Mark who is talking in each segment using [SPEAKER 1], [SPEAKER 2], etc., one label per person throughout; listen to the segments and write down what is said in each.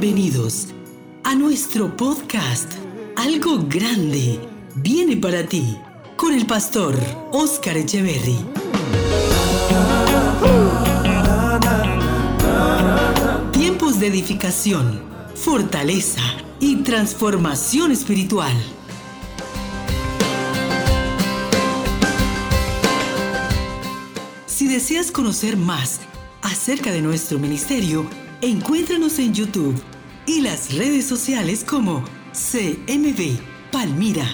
[SPEAKER 1] Bienvenidos a nuestro podcast Algo Grande viene para ti con el pastor Oscar Echeverry. Tiempos de edificación, fortaleza y transformación espiritual. Si deseas conocer más acerca de nuestro ministerio, encuéntranos en YouTube y las redes sociales como CMB Palmira.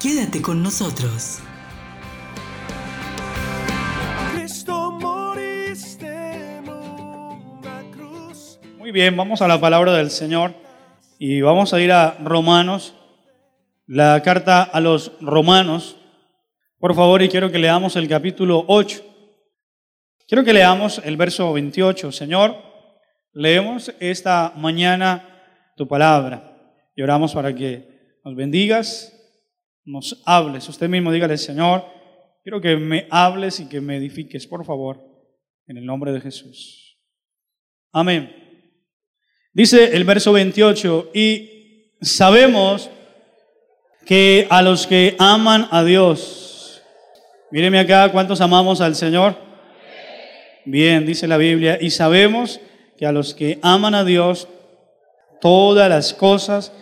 [SPEAKER 1] Quédate con nosotros.
[SPEAKER 2] Muy bien, vamos a la palabra del Señor y vamos a ir a Romanos, la carta a los romanos. Por favor, y quiero que leamos el capítulo 8. Quiero que leamos el verso 28. Señor, leemos esta mañana tu palabra y oramos para que nos bendigas, nos hables. Usted mismo dígale, Señor, quiero que me hables y que me edifiques, por favor, en el nombre de Jesús. Amén. Dice el verso 28, y sabemos que a los que aman a Dios, míreme acá, ¿cuántos amamos al Señor? Bien, dice la Biblia, y sabemos que a los que aman a Dios, todas las cosas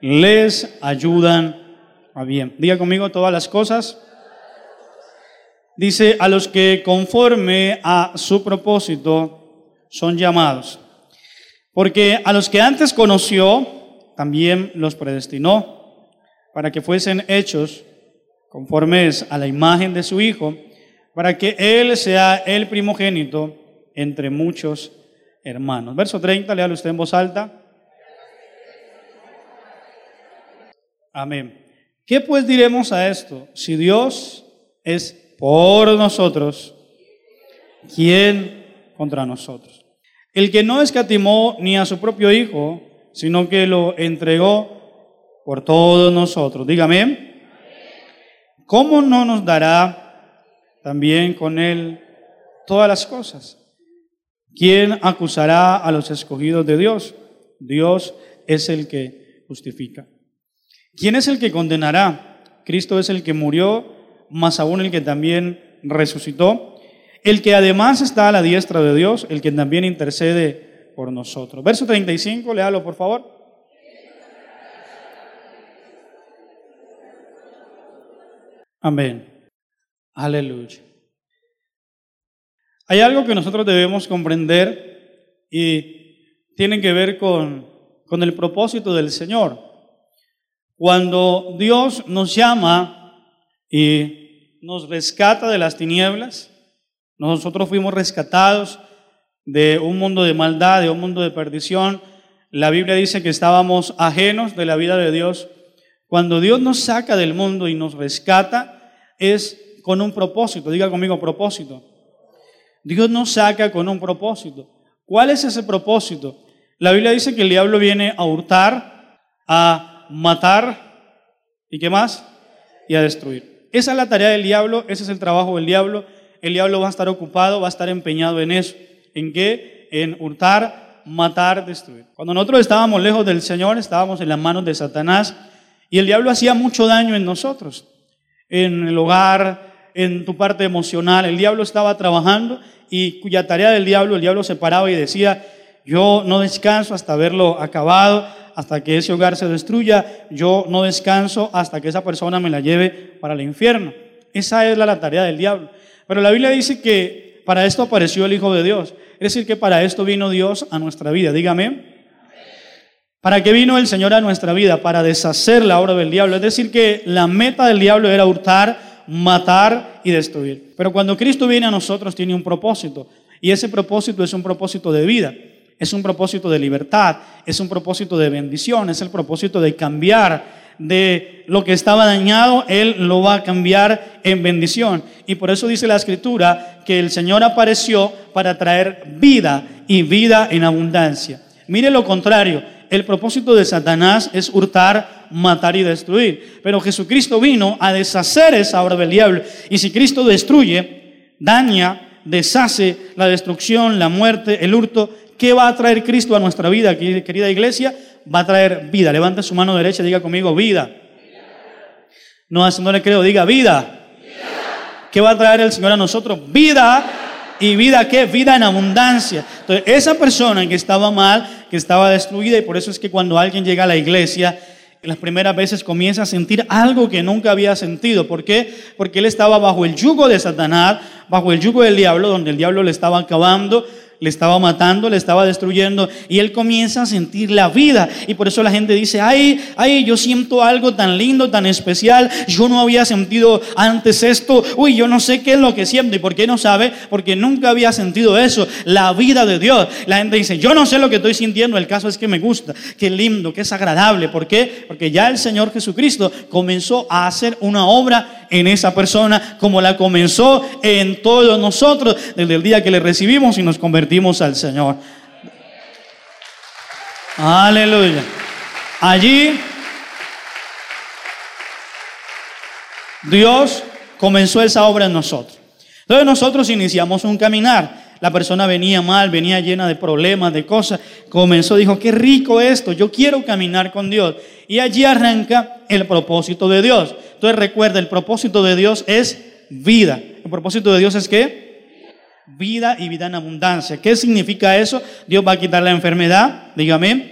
[SPEAKER 2] les ayudan a bien. Diga conmigo todas las cosas. Dice, a los que conforme a su propósito son llamados. Porque a los que antes conoció, también los predestinó para que fuesen hechos conformes a la imagen de su Hijo, para que Él sea el primogénito entre muchos hermanos. Verso 30, léalo usted en voz alta. Amén. ¿Qué pues diremos a esto? Si Dios es por nosotros, ¿quién contra nosotros? El que no escatimó ni a su propio Hijo, sino que lo entregó por todos nosotros. Dígame, ¿cómo no nos dará también con Él todas las cosas? ¿Quién acusará a los escogidos de Dios? Dios es el que justifica. ¿Quién es el que condenará? Cristo es el que murió, más aún el que también resucitó, el que además está a la diestra de Dios, el que también intercede por nosotros. Verso 35, léalo por favor. Amén. Aleluya. Hay algo que nosotros debemos comprender y tiene que ver con, con el propósito del Señor. Cuando Dios nos llama y nos rescata de las tinieblas, nosotros fuimos rescatados de un mundo de maldad, de un mundo de perdición. La Biblia dice que estábamos ajenos de la vida de Dios. Cuando Dios nos saca del mundo y nos rescata, es con un propósito. Diga conmigo propósito. Dios nos saca con un propósito. ¿Cuál es ese propósito? La Biblia dice que el diablo viene a hurtar, a matar y qué más? Y a destruir. Esa es la tarea del diablo, ese es el trabajo del diablo. El diablo va a estar ocupado, va a estar empeñado en eso. ¿En qué? En hurtar, matar, destruir. Cuando nosotros estábamos lejos del Señor, estábamos en las manos de Satanás y el diablo hacía mucho daño en nosotros, en el hogar, en tu parte emocional. El diablo estaba trabajando y cuya tarea del diablo, el diablo se paraba y decía, yo no descanso hasta verlo acabado, hasta que ese hogar se destruya, yo no descanso hasta que esa persona me la lleve para el infierno. Esa es la, tarea del diablo. Pero la Biblia dice que para esto apareció el Hijo de Dios. Es decir, que para esto vino Dios a nuestra vida. Dígame. ¿Para qué vino el Señor a nuestra vida? Para deshacer la obra del diablo. Es decir, que la meta del diablo era hurtar, matar y destruir. Pero cuando Cristo viene a nosotros tiene un propósito. Y ese propósito es un propósito de vida es un propósito de libertad, es un propósito de bendición, es el propósito de cambiar de lo que estaba dañado, Él lo va a cambiar en bendición. Y por eso dice la escritura que el Señor apareció para traer vida y vida en abundancia. Mire lo contrario, el propósito de Satanás es hurtar, matar y destruir. Pero Jesucristo vino a deshacer esa obra del diablo. Y si Cristo destruye, daña, deshace la destrucción, la muerte, el hurto, ¿Qué va a traer Cristo a nuestra vida, querida iglesia? Va a traer vida. Levante su mano derecha y diga conmigo, vida. No, no le creo, diga vida. ¿Qué va a traer el Señor a nosotros? Vida. ¿Y vida qué? Vida en abundancia. Entonces, esa persona que estaba mal, que estaba destruida, y por eso es que cuando alguien llega a la iglesia, las primeras veces comienza a sentir algo que nunca había sentido. ¿Por qué? Porque él estaba bajo el yugo de Satanás, bajo el yugo del diablo, donde el diablo le estaba acabando, le estaba matando, le estaba destruyendo y él comienza a sentir la vida. Y por eso la gente dice, ay, ay, yo siento algo tan lindo, tan especial, yo no había sentido antes esto, uy, yo no sé qué es lo que siento y por qué no sabe, porque nunca había sentido eso, la vida de Dios. La gente dice, yo no sé lo que estoy sintiendo, el caso es que me gusta, qué lindo, qué es agradable, ¿por qué? Porque ya el Señor Jesucristo comenzó a hacer una obra en esa persona como la comenzó en todos nosotros desde el día que le recibimos y nos convertimos al Señor. Aleluya. Allí Dios comenzó esa obra en nosotros. Entonces nosotros iniciamos un caminar. La persona venía mal, venía llena de problemas, de cosas. Comenzó, dijo, qué rico esto, yo quiero caminar con Dios. Y allí arranca el propósito de Dios. Entonces recuerda, el propósito de Dios es vida. El propósito de Dios es qué? Vida y vida en abundancia. ¿Qué significa eso? Dios va a quitar la enfermedad, dígame.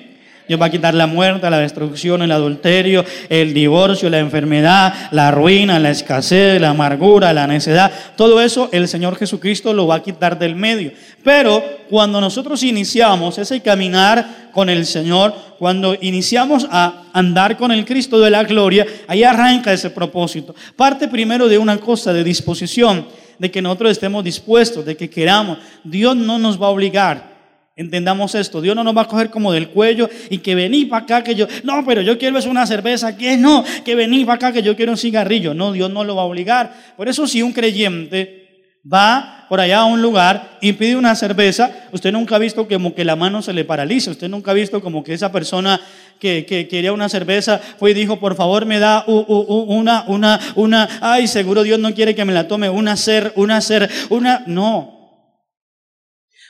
[SPEAKER 2] Dios va a quitar la muerte, la destrucción, el adulterio, el divorcio, la enfermedad, la ruina, la escasez, la amargura, la necedad. Todo eso el Señor Jesucristo lo va a quitar del medio. Pero cuando nosotros iniciamos ese caminar con el Señor, cuando iniciamos a andar con el Cristo de la gloria, ahí arranca ese propósito. Parte primero de una cosa de disposición, de que nosotros estemos dispuestos, de que queramos. Dios no nos va a obligar. Entendamos esto, Dios no nos va a coger como del cuello y que vení para acá que yo, no, pero yo quiero es una cerveza, que no, que vení para acá que yo quiero un cigarrillo. No, Dios no lo va a obligar. Por eso si un creyente va por allá a un lugar y pide una cerveza, usted nunca ha visto como que la mano se le paraliza, usted nunca ha visto como que esa persona que, quería una cerveza fue y dijo, por favor me da una, una, una, ay, seguro Dios no quiere que me la tome, una ser, una ser, una, no.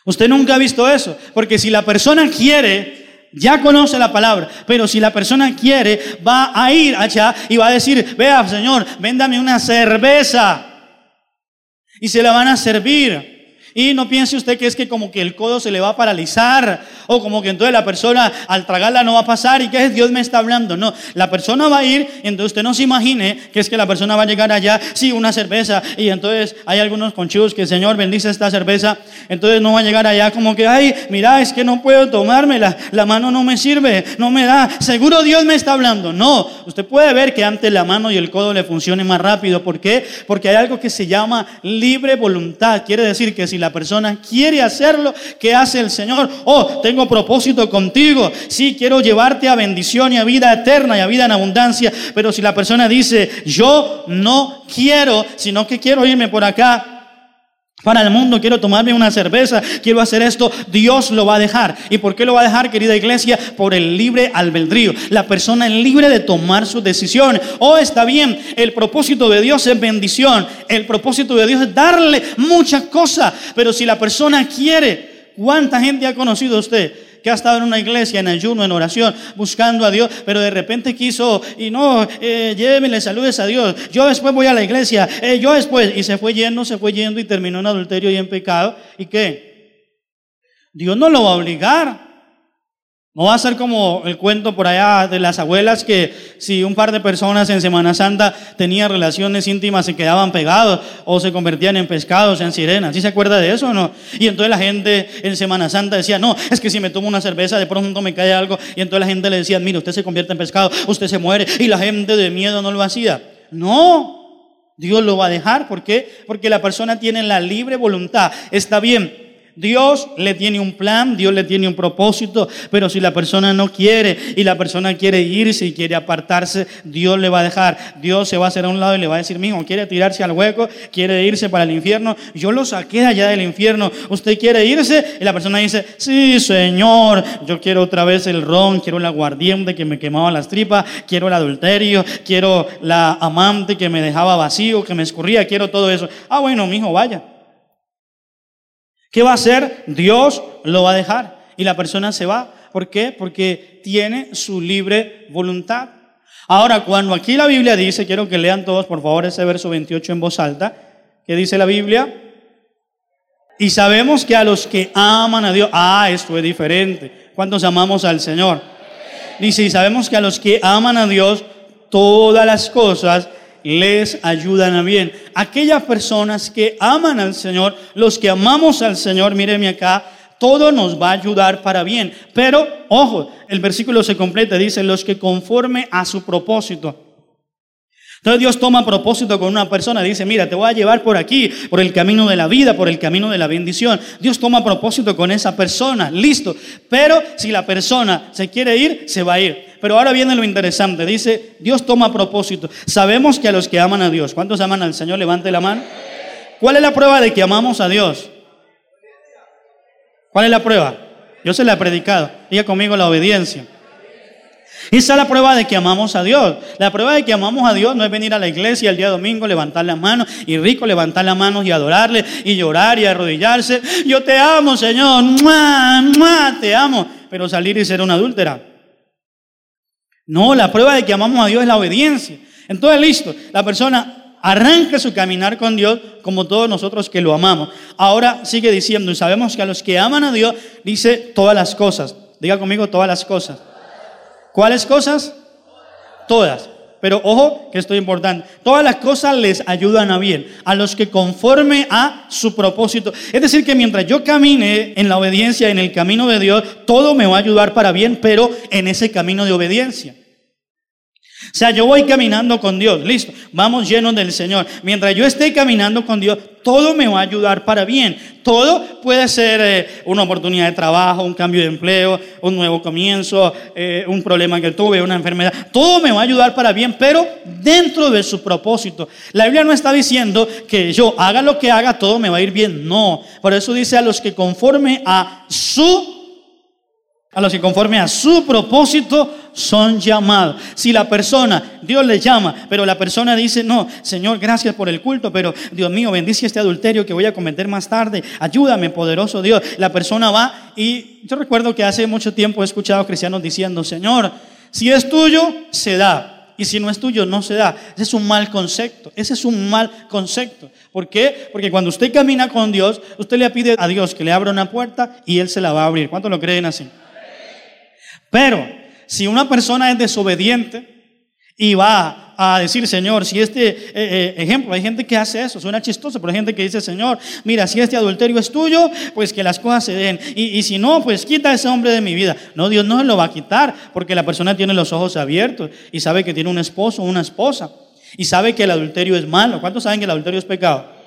[SPEAKER 2] Usted nunca ha visto eso, porque si la persona quiere, ya conoce la palabra, pero si la persona quiere, va a ir allá y va a decir, vea Señor, véndame una cerveza. Y se la van a servir. Y no piense usted que es que como que el codo se le va a paralizar o como que entonces la persona al tragarla no va a pasar y que es Dios me está hablando. No, la persona va a ir entonces usted no se imagine que es que la persona va a llegar allá, sí, una cerveza y entonces hay algunos conchivos que el Señor bendice esta cerveza, entonces no va a llegar allá como que, ay, mira, es que no puedo tomármela, la mano no me sirve, no me da, seguro Dios me está hablando. No, usted puede ver que antes la mano y el codo le funcione más rápido. ¿Por qué? Porque hay algo que se llama libre voluntad. Quiere decir que si la persona quiere hacerlo, ¿qué hace el Señor? Oh, tengo propósito contigo. Sí, quiero llevarte a bendición y a vida eterna y a vida en abundancia. Pero si la persona dice, yo no quiero, sino que quiero irme por acá, para el mundo, quiero tomarme una cerveza, quiero hacer esto, Dios lo va a dejar. ¿Y por qué lo va a dejar, querida iglesia? Por el libre albedrío. La persona es libre de tomar sus decisiones. Oh, está bien, el propósito de Dios es bendición. El propósito de Dios es darle muchas cosas. Pero si la persona quiere, ¿cuánta gente ha conocido usted? que ha estado en una iglesia, en ayuno, en oración, buscando a Dios, pero de repente quiso, y no, eh, llévenle saludes a Dios, yo después voy a la iglesia, eh, yo después, y se fue yendo, se fue yendo y terminó en adulterio y en pecado, ¿y qué? Dios no lo va a obligar. No va a ser como el cuento por allá de las abuelas que si un par de personas en Semana Santa tenían relaciones íntimas se quedaban pegados o se convertían en pescados, en sirenas. ¿Sí se acuerda de eso o no? Y entonces la gente en Semana Santa decía, no, es que si me tomo una cerveza de pronto me cae algo. Y entonces la gente le decía, mire, usted se convierte en pescado, usted se muere. Y la gente de miedo no lo hacía. No, Dios lo va a dejar. ¿Por qué? Porque la persona tiene la libre voluntad. Está bien Dios le tiene un plan, Dios le tiene un propósito, pero si la persona no quiere y la persona quiere irse y quiere apartarse, Dios le va a dejar. Dios se va a hacer a un lado y le va a decir, mijo, quiere tirarse al hueco, quiere irse para el infierno. Yo lo saqué allá del infierno. ¿Usted quiere irse? Y la persona dice, sí, Señor, yo quiero otra vez el ron, quiero el aguardiente que me quemaba las tripas, quiero el adulterio, quiero la amante que me dejaba vacío, que me escurría, quiero todo eso. Ah, bueno, mijo, vaya. ¿Qué va a hacer? Dios lo va a dejar. y la persona se va. ¿Por qué? Porque tiene su libre voluntad. Ahora, cuando aquí la Biblia dice, quiero que lean todos por favor ese verso 28 en voz alta, ¿qué dice la Biblia? Y sabemos que a los que aman a Dios, ah, esto es diferente. ¿Cuántos amamos al Señor? Dice, y sabemos que a los que aman a Dios, todas las cosas les ayudan a bien. Aquellas personas que aman al Señor, los que amamos al Señor, míreme acá, todo nos va a ayudar para bien. Pero, ojo, el versículo se completa, dice, los que conforme a su propósito. Entonces Dios toma propósito con una persona, dice, mira, te voy a llevar por aquí, por el camino de la vida, por el camino de la bendición. Dios toma propósito con esa persona, listo. Pero si la persona se quiere ir, se va a ir. Pero ahora viene lo interesante, dice, Dios toma propósito. Sabemos que a los que aman a Dios, ¿cuántos aman al Señor? Levante la mano. ¿Cuál es la prueba de que amamos a Dios? ¿Cuál es la prueba? Yo se la he predicado. Diga conmigo la obediencia. Esa es la prueba de que amamos a Dios. La prueba de que amamos a Dios no es venir a la iglesia el día domingo, levantar las manos y rico levantar las manos y adorarle y llorar y arrodillarse. Yo te amo, Señor. Te amo. Pero salir y ser una adúltera. No, la prueba de que amamos a Dios es la obediencia. Entonces, listo, la persona arranca su caminar con Dios como todos nosotros que lo amamos. Ahora sigue diciendo, y sabemos que a los que aman a Dios, dice todas las cosas. Diga conmigo todas las cosas. ¿Cuáles cosas? Todas. Pero ojo, que esto es importante. Todas las cosas les ayudan a bien, a los que conforme a su propósito. Es decir, que mientras yo camine en la obediencia, en el camino de Dios, todo me va a ayudar para bien, pero en ese camino de obediencia. O sea, yo voy caminando con Dios, listo, vamos llenos del Señor. Mientras yo esté caminando con Dios, todo me va a ayudar para bien. Todo puede ser eh, una oportunidad de trabajo, un cambio de empleo, un nuevo comienzo, eh, un problema que tuve, una enfermedad. Todo me va a ayudar para bien, pero dentro de su propósito. La Biblia no está diciendo que yo haga lo que haga, todo me va a ir bien. No. Por eso dice a los que conforme a su a los que conforme a su propósito son llamados. Si la persona, Dios le llama, pero la persona dice, no, Señor, gracias por el culto, pero Dios mío, bendice este adulterio que voy a cometer más tarde, ayúdame, poderoso Dios. La persona va y yo recuerdo que hace mucho tiempo he escuchado cristianos diciendo, Señor, si es tuyo, se da. Y si no es tuyo, no se da. Ese es un mal concepto. Ese es un mal concepto. ¿Por qué? Porque cuando usted camina con Dios, usted le pide a Dios que le abra una puerta y Él se la va a abrir. ¿Cuántos lo creen así? Pero si una persona es desobediente y va a decir, Señor, si este eh, eh, ejemplo, hay gente que hace eso, suena chistoso, pero hay gente que dice, Señor, mira, si este adulterio es tuyo, pues que las cosas se den. Y, y si no, pues quita a ese hombre de mi vida. No, Dios no lo va a quitar, porque la persona tiene los ojos abiertos y sabe que tiene un esposo o una esposa. Y sabe que el adulterio es malo. ¿Cuántos saben que el adulterio es pecado?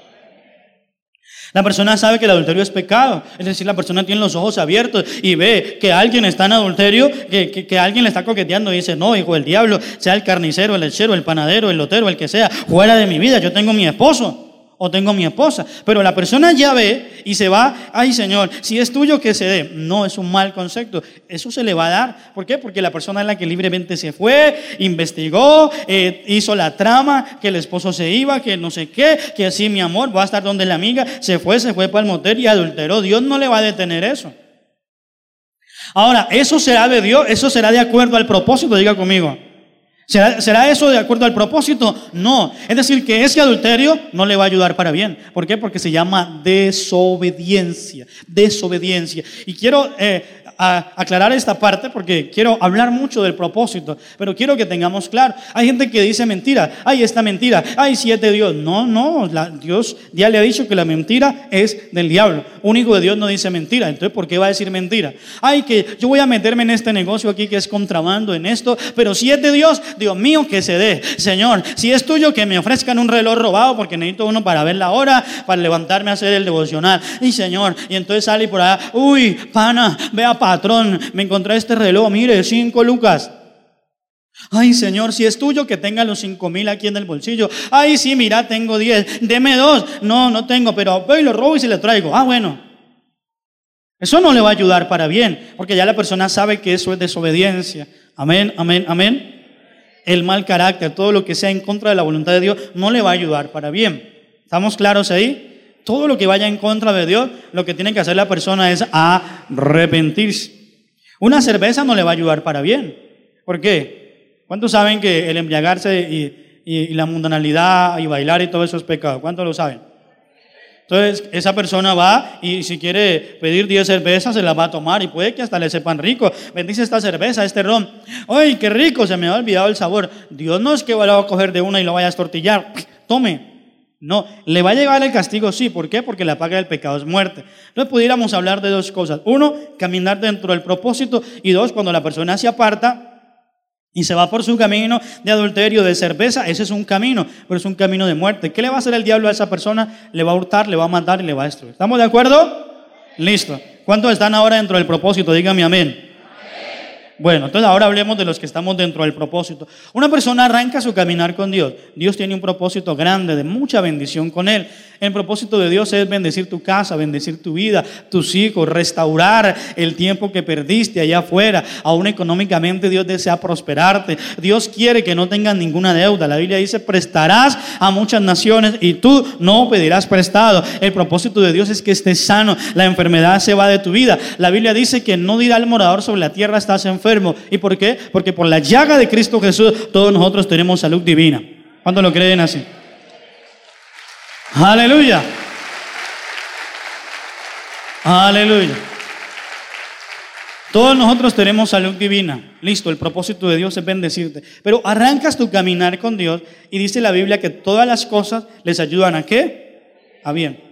[SPEAKER 2] La persona sabe que el adulterio es pecado. Es decir, la persona tiene los ojos abiertos y ve que alguien está en adulterio, que, que, alguien le está coqueteando y dice, no, hijo del diablo, sea el carnicero, el lechero, el panadero, el lotero, el que sea, fuera de mi vida, yo tengo mi esposo o tengo mi esposa. Pero la persona ya ve y se va, ay Señor, si es tuyo que se dé. No, es un mal concepto. Eso se le va a dar. ¿Por qué? Porque la persona es la que libremente se fue, investigó, eh, hizo la trama, que el esposo se iba, que no sé qué, que así mi amor va a estar donde la amiga, se fue, se fue para el motel y adulteró. Dios no le va a detener eso. Ahora, eso será de Dios, eso será de acuerdo al propósito, diga conmigo. ¿Será, eso de acuerdo al propósito? No. Es decir, que ese adulterio no le va a ayudar para bien. ¿Por qué? Porque se llama desobediencia. Desobediencia. Y quiero eh, a aclarar esta parte porque quiero hablar mucho del propósito, pero quiero que tengamos claro. Hay gente que dice mentira, ay, esta mentira, ay, siete Dios. No, no, Dios ya le ha dicho que la mentira es del diablo. Un hijo de Dios no dice mentira, entonces ¿por qué va a decir mentira? Ay, que yo voy a meterme en este negocio aquí que es contrabando en esto, pero si es de Dios, Dios mío, que se dé. Señor, si es tuyo, que me ofrezcan un reloj robado porque necesito uno para ver la hora, para levantarme a hacer el devocional. Y Señor, y entonces sale por allá, uy, pana, vea, patrón, me encontré este reloj, mire, cinco lucas. Ay, Señor, si es tuyo, que tenga los cinco mil aquí en el bolsillo. Ay, sí, mira, tengo diez. Deme dos. No, no tengo, pero voy lo robo y se le traigo. Ah, bueno. Eso no le va a ayudar para bien, porque ya la persona sabe que eso es desobediencia. Amén, amén, amén. El mal carácter, todo lo que sea en contra de la voluntad de Dios, no le va a ayudar para bien. ¿Estamos claros ahí? Todo lo que vaya en contra de Dios, lo que tiene que hacer la persona es arrepentirse. Una cerveza no le va a ayudar para bien. ¿Por qué? ¿Cuántos saben que el embriagarse y, la mundanalidad y bailar y todo eso es pecado? ¿Cuántos lo saben? Entonces, esa persona va y si quiere pedir 10 cervezas, se las va a tomar y puede que hasta le sepan rico. Bendice esta cerveza, este ron. ¡Ay, qué rico! Se me ha olvidado el sabor. Dios no es que lo va a coger de una y lo vaya a estortillar. Tome. No, le va a llegar el castigo, sí. ¿Por qué? Porque la paga del pecado es muerte. Entonces pudiéramos hablar de dos cosas. Uno, caminar dentro del propósito. Y dos, cuando la persona se aparta, y se va por su camino de adulterio, de cerveza, ese es un camino, pero es un camino de muerte. ¿Qué le va a hacer el diablo a esa persona? Le va a hurtar, le va a matar y le va a destruir. ¿Estamos de acuerdo? Listo. ¿Cuántos están ahora dentro del propósito? Dígame amén. Bueno, entonces ahora hablemos de los que estamos dentro del propósito. Una persona arranca su caminar con Dios. Dios tiene un propósito grande, de mucha bendición con Él. El propósito de Dios es bendecir tu casa, bendecir tu vida, tus hijos, restaurar el tiempo que perdiste allá afuera. Aún económicamente Dios desea prosperarte. Dios quiere que no tengas ninguna deuda. La Biblia dice, prestarás a muchas naciones y tú no pedirás prestado. El propósito de Dios es que estés sano. La enfermedad se va de tu vida. La Biblia dice que no dirá el morador sobre la tierra estás enfermo. ¿Y por qué? Porque por la llaga de Cristo Jesús todos nosotros tenemos salud divina. ¿Cuántos lo creen así? Aleluya. Aleluya. Todos nosotros tenemos salud divina. Listo, el propósito de Dios es bendecirte. Pero arrancas tu caminar con Dios y dice la Biblia que todas las cosas les ayudan a qué? A bien.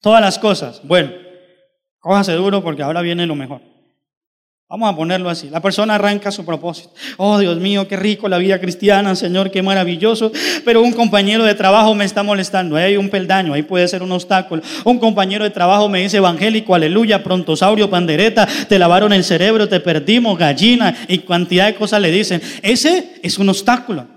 [SPEAKER 2] Todas las cosas. Bueno, cójase duro porque ahora viene lo mejor. Vamos a ponerlo así. La persona arranca su propósito. Oh, Dios mío, qué rico la vida cristiana, Señor, qué maravilloso. Pero un compañero de trabajo me está molestando. Ahí hay un peldaño, ahí puede ser un obstáculo. Un compañero de trabajo me dice evangélico, aleluya, prontosaurio, pandereta, te lavaron el cerebro, te perdimos, gallina y cantidad de cosas le dicen. Ese es un obstáculo.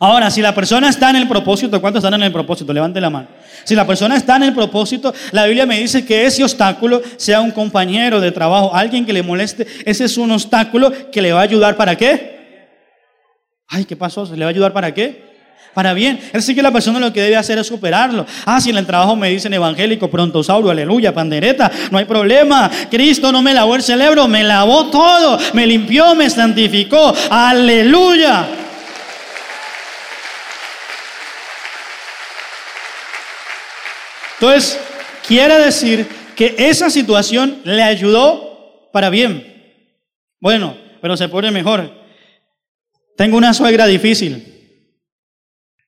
[SPEAKER 2] Ahora, si la persona está en el propósito, ¿cuántos están en el propósito? Levante la mano. Si la persona está en el propósito, la Biblia me dice que ese obstáculo sea un compañero de trabajo, alguien que le moleste, ese es un obstáculo que le va a ayudar para qué? Ay, ¿qué pasó? ¿Se le va a ayudar para qué? Para bien. Es decir, que la persona lo que debe hacer es superarlo. Ah, si en el trabajo me dicen evangélico, prontosauro, aleluya, pandereta, no hay problema. Cristo no me lavó el cerebro, me lavó todo, me limpió, me santificó. Aleluya. Entonces, quiere decir que esa situación le ayudó para bien. Bueno, pero se pone mejor. Tengo una suegra difícil.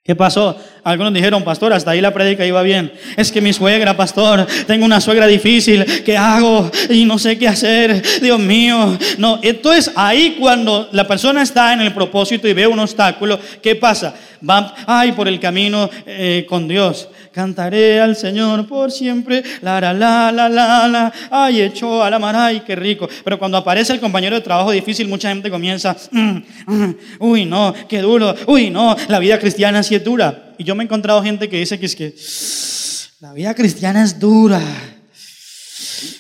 [SPEAKER 2] ¿Qué pasó? Algunos dijeron, pastor, hasta ahí la prédica iba bien. Es que mi suegra, pastor, tengo una suegra difícil. ¿Qué hago? Y no sé qué hacer. Dios mío. No, entonces ahí cuando la persona está en el propósito y ve un obstáculo, ¿qué pasa? Va, ay, por el camino eh, con Dios. Cantaré al Señor por siempre. La, la, la, la, la, la. Ay, echó a la mar. Ay, qué rico. Pero cuando aparece el compañero de trabajo difícil, mucha gente comienza, mm, mm, uy, no, qué duro. Uy, no, la vida cristiana sí es dura. Y yo me he encontrado gente que dice que es que la vida cristiana es dura.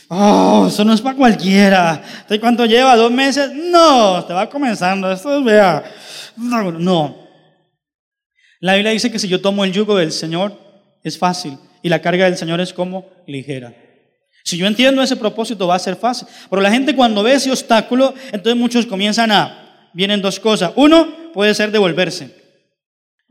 [SPEAKER 2] Oh, eso no es para cualquiera. cuánto lleva? ¿Dos meses? No, te va comenzando. Esto es, vea. No. La Biblia dice que si yo tomo el yugo del Señor, es fácil y la carga del Señor es como ligera. Si yo entiendo ese propósito va a ser fácil. Pero la gente cuando ve ese obstáculo, entonces muchos comienzan a, vienen dos cosas. Uno puede ser devolverse.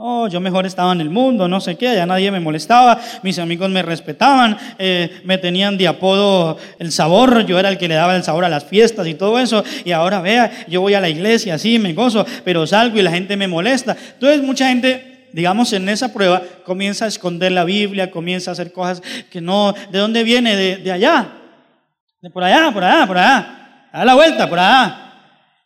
[SPEAKER 2] Oh, yo mejor estaba en el mundo, no sé qué, ya nadie me molestaba, mis amigos me respetaban, eh, me tenían de apodo el sabor, yo era el que le daba el sabor a las fiestas y todo eso, y ahora vea, yo voy a la iglesia, sí, me gozo, pero salgo y la gente me molesta. Entonces mucha gente digamos, en esa prueba, comienza a esconder la Biblia, comienza a hacer cosas que no, ¿de dónde viene? De, allá, de por allá, por allá, por allá, a la vuelta, por allá.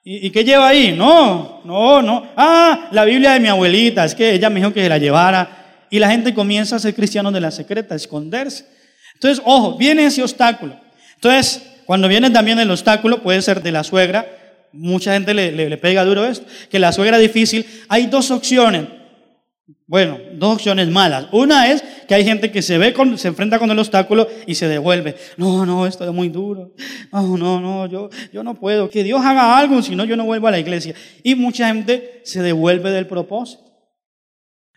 [SPEAKER 2] ¿Y, ¿Y, qué lleva ahí? No, no, no. Ah, la Biblia de mi abuelita, es que ella me dijo que se la llevara. Y la gente comienza a ser cristianos de la secreta, a esconderse. Entonces, ojo, viene ese obstáculo. Entonces, cuando viene también el obstáculo, puede ser de la suegra, mucha gente le, le, le pega duro esto, que la suegra difícil, hay dos opciones. Bueno, dos opciones malas. Una es que hay gente que se ve con, se enfrenta con el obstáculo y se devuelve. No, no, esto es muy duro. No, no, no, yo, yo no puedo. Que Dios haga algo, si no yo no vuelvo a la iglesia. Y mucha gente se devuelve del propósito.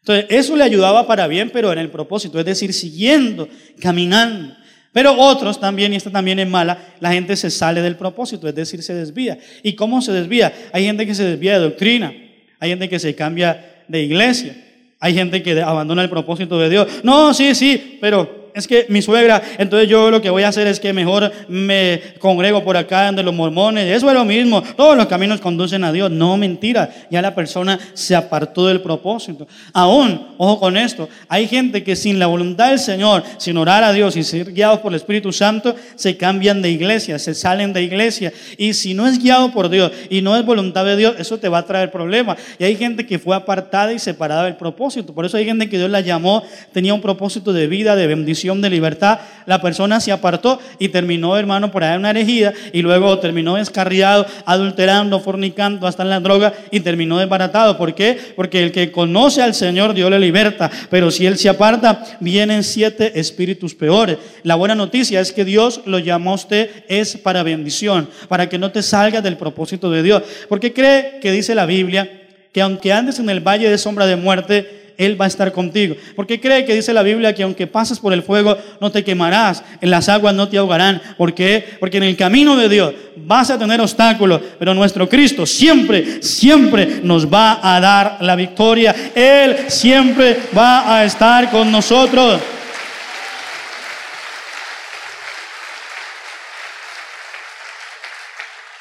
[SPEAKER 2] Entonces, eso le ayudaba para bien, pero en el propósito, es decir, siguiendo, caminando. Pero otros también, y esta también es mala, la gente se sale del propósito, es decir, se desvía. ¿Y cómo se desvía? Hay gente que se desvía de doctrina, hay gente que se cambia de iglesia, hay gente que abandona el propósito de Dios. No, sí, sí, pero es que mi suegra, entonces yo lo que voy a hacer es que mejor me congrego por acá de los mormones. Eso es lo mismo. Todos los caminos conducen a Dios. No, mentira. Ya la persona se apartó del propósito. Aún, ojo con esto, hay gente que sin la voluntad del Señor, sin orar a Dios y ser guiados por el Espíritu Santo, se cambian de iglesia, se salen de iglesia. Y si no es guiado por Dios y no es voluntad de Dios, eso te va a traer problemas. Y hay gente que fue apartada y separada del propósito. Por eso hay gente que Dios la llamó, tenía un propósito de vida, de bendición de libertad, la persona se apartó y terminó, hermano, por ahí una herejía y luego terminó descarriado, adulterando, fornicando, hasta en la droga y terminó desbaratado. ¿Por qué? Porque el que conoce al Señor, Dios le liberta, pero si él se aparta, vienen siete espíritus peores. La buena noticia es que Dios lo llamó a usted es para bendición, para que no te salgas del propósito de Dios. Porque cree que dice la Biblia que aunque andes en el valle de sombra de muerte, él va a estar contigo. Porque cree que dice la Biblia que aunque pases por el fuego no te quemarás, en las aguas no te ahogarán. ¿Por qué? Porque en el camino de Dios vas a tener obstáculos, pero nuestro Cristo siempre, siempre nos va a dar la victoria. Él siempre va a estar con nosotros.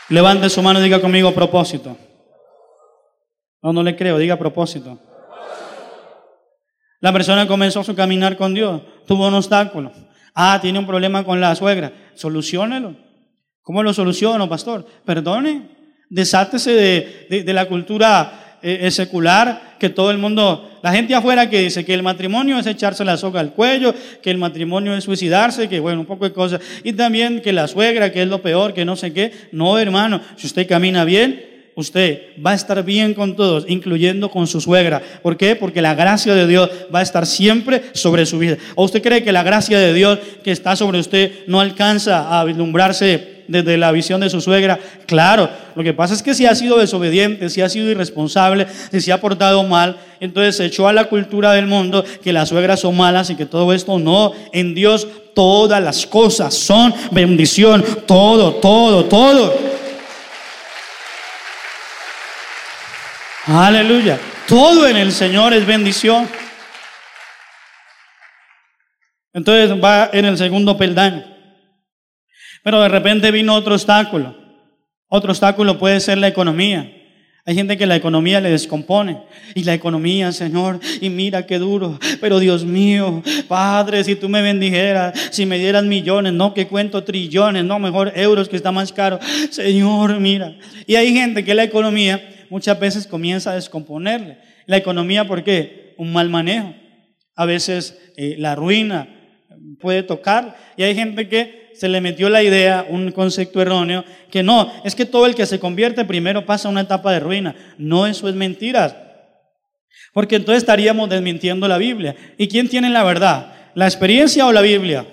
[SPEAKER 2] Levante su mano y diga conmigo propósito. No, no le creo, diga propósito. La persona comenzó su caminar con Dios, tuvo un obstáculo. Ah, tiene un problema con la suegra. Soluciónelo. ¿Cómo lo soluciono, pastor? Perdone. Desátese de, la cultura eh, secular que todo el mundo, la gente afuera que dice que el matrimonio es echarse la soga al cuello, que el matrimonio es suicidarse, que bueno, un poco de cosas. Y también que la suegra, que es lo peor, que no sé qué. No, hermano, si usted camina bien, usted va a estar bien con todos, incluyendo con su suegra. ¿Por qué? Porque la gracia de Dios va a estar siempre sobre su vida. ¿O usted cree que la gracia de Dios que está sobre usted no alcanza a vislumbrarse desde la visión de su suegra? Claro, lo que pasa es que si ha sido desobediente, si ha sido irresponsable, si se ha portado mal, entonces se echó a la cultura del mundo que las suegras son malas y que todo esto no, en Dios todas las cosas son bendición, todo, todo, todo. Aleluya. Todo en el Señor es bendición. Entonces va en el segundo peldaño. Pero de repente vino otro obstáculo. Otro obstáculo puede ser la economía. Hay gente que la economía le descompone. Y la economía, Señor, y mira qué duro. Pero Dios mío, Padre, si tú me bendijeras, si me dieras millones, no que cuento trillones, no mejor euros que está más caro. Señor, mira. Y hay gente que la economía muchas veces comienza a descomponerle. La economía, ¿por qué? Un mal manejo. A veces eh, la ruina puede tocar. Y hay gente que se le metió la idea, un concepto erróneo, que no, es que todo el que se convierte primero pasa una etapa de ruina. No, eso es mentira. Porque entonces estaríamos desmintiendo la Biblia. ¿Y quién tiene la verdad? ¿La experiencia o la Biblia?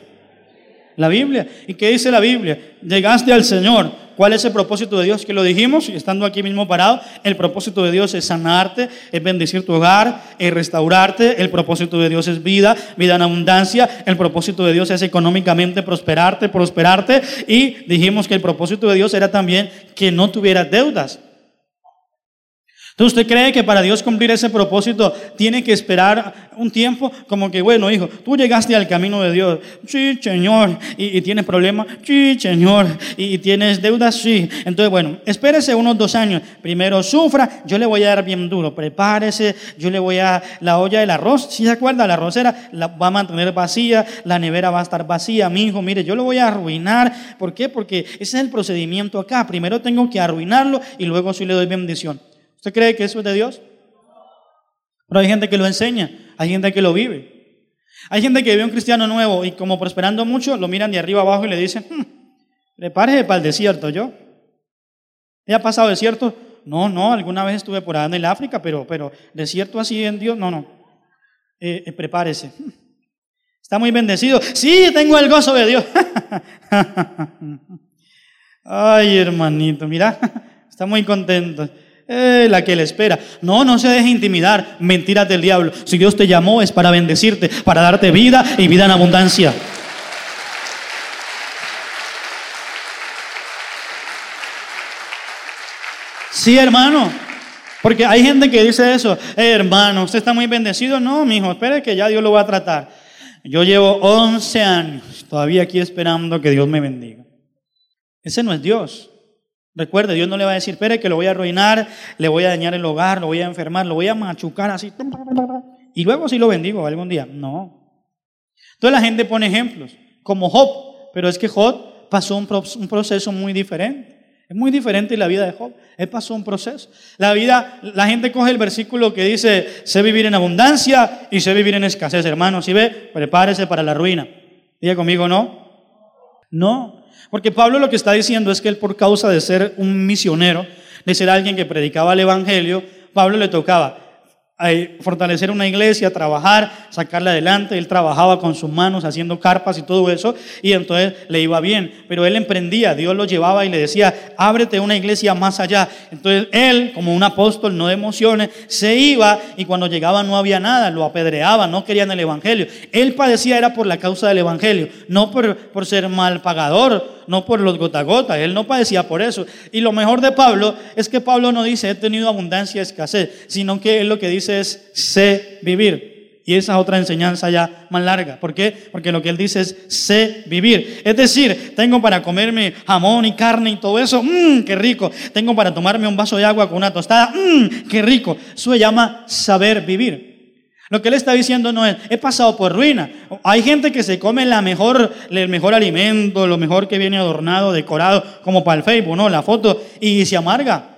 [SPEAKER 2] La Biblia. ¿Y qué dice la Biblia? Llegaste al Señor, ¿Cuál es el propósito de Dios? Que lo dijimos, estando aquí mismo parado, el propósito de Dios es sanarte, es bendecir tu hogar, es restaurarte, el propósito de Dios es vida, vida en abundancia, el propósito de Dios es económicamente prosperarte, prosperarte, y dijimos que el propósito de Dios era también que no tuvieras deudas. Entonces usted cree que para Dios cumplir ese propósito tiene que esperar un tiempo como que, bueno, hijo, tú llegaste al camino de Dios. Sí, Señor. ¿Y, tienes problemas? Sí, Señor. ¿Y, tienes deudas? Sí. Entonces, bueno, espérese unos dos años. Primero sufra, yo le voy a dar bien duro. Prepárese, yo le voy a la olla del arroz. Si se acuerda, la arrocera la va a mantener vacía, la nevera va a estar vacía. Mi hijo, mire, yo lo voy a arruinar. ¿Por qué? Porque ese es el procedimiento acá. Primero tengo que arruinarlo y luego sí le doy bendición. ¿Usted cree que eso es de Dios? Pero hay gente que lo enseña, hay gente que lo vive. Hay gente que ve un cristiano nuevo y como prosperando mucho, lo miran de arriba abajo y le dicen, hmm, prepárese para el desierto, ¿yo? ¿Ya ha pasado desierto? No, no, alguna vez estuve por allá en el África, pero, pero desierto así en Dios, no, no. Eh, eh, prepárese. Está muy bendecido. Sí, tengo el gozo de Dios. Ay, hermanito, mira, está muy contento. Eh, la que le espera. No, no se deje intimidar. Mentiras del diablo. Si Dios te llamó es para bendecirte, para darte vida y vida en abundancia. Sí, hermano. Porque hay gente que dice eso, eh, hermano, usted está muy bendecido. No, mi hijo, espere que ya Dios lo va a tratar. Yo llevo 11 años todavía aquí esperando que Dios me bendiga. Ese no es Dios. Recuerde, Dios no le va a decir, espere que lo voy a arruinar, le voy a dañar el hogar, lo voy a enfermar, lo voy a machucar así. Y luego sí lo bendigo algún día. No. Entonces la gente pone ejemplos, como Job, pero es que Job pasó un, proceso muy diferente. Es muy diferente la vida de Job. Él pasó un proceso. La vida, la gente coge el versículo que dice, sé vivir en abundancia y sé vivir en escasez. Hermanos, si ve, prepárese para la ruina. Diga conmigo, no. No. Porque Pablo lo que está diciendo es que él por causa de ser un misionero, de ser alguien que predicaba el Evangelio, Pablo le tocaba fortalecer una iglesia, trabajar, sacarla adelante. Él trabajaba con sus manos haciendo carpas y todo eso, y entonces le iba bien. Pero él emprendía, Dios lo llevaba y le decía, ábrete una iglesia más allá. Entonces él, como un apóstol, no de emociones, se iba y cuando llegaba no había nada, lo apedreaba, no querían el evangelio. Él padecía era por la causa del evangelio, no por, por ser mal pagador no por los gota él no padecía por eso. Y lo mejor de Pablo es que Pablo no dice he tenido abundancia escasez, sino que él lo que dice es sé vivir. Y esa es otra enseñanza ya más larga. ¿Por qué? Porque lo que él dice es sé vivir. Es decir, tengo para comerme jamón y carne y todo eso, mmm, qué rico. Tengo para tomarme un vaso de agua con una tostada, mmm, qué rico. Eso se llama saber vivir. Lo que él está diciendo no es, he pasado por ruina. Hay gente que se come la mejor, el mejor alimento, lo mejor que viene adornado, decorado, como para el Facebook, ¿no? La foto, y se amarga.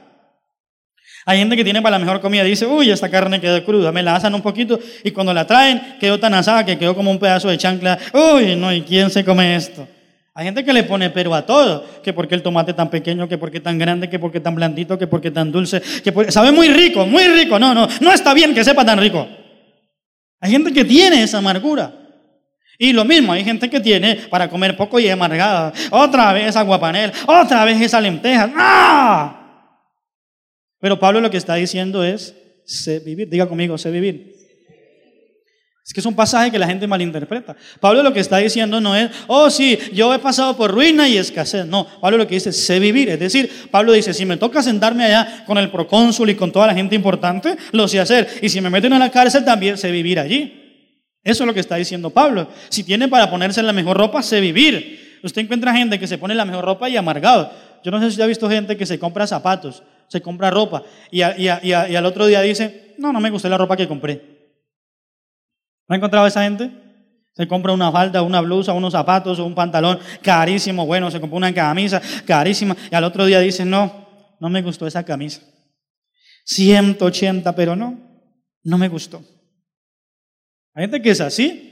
[SPEAKER 2] Hay gente que tiene para la mejor comida, dice, uy, esta carne quedó cruda, me la asan un poquito, y cuando la traen, quedó tan asada que quedó como un pedazo de chancla. Uy, no, ¿y quién se come esto? Hay gente que le pone pero a todo, que porque el tomate tan pequeño, que porque tan grande, que porque tan blandito, que porque tan dulce, que sabe muy rico, muy rico. No, no, no está bien que sepa tan rico. Hay gente que tiene esa amargura. Y lo mismo, hay gente que tiene para comer poco y amargada. Otra vez aguapanel, otra vez esa lenteja. ¡Ah! Pero Pablo lo que está diciendo es, sé vivir. Diga conmigo, sé vivir. Es que es un pasaje que la gente malinterpreta. Pablo lo que está diciendo no es, oh sí, yo he pasado por ruina y escasez. No, Pablo lo que dice es sé vivir. Es decir, Pablo dice, si me toca sentarme allá con el procónsul y con toda la gente importante, lo sé hacer. Y si me meten a la cárcel, también sé vivir allí. Eso es lo que está diciendo Pablo. Si tiene para ponerse la mejor ropa, sé vivir. Usted encuentra gente que se pone la mejor ropa y amargado. Yo no sé si ha visto gente que se compra zapatos, se compra ropa y, y al otro día dice, no, no me gustó la ropa que compré. ¿No ha encontrado esa gente? Se compra una falda, una blusa, unos zapatos o un pantalón carísimo. Bueno, se compra una camisa carísima y al otro día dice, no, no me gustó esa camisa. 180, pero no, no me gustó. Hay gente que es así.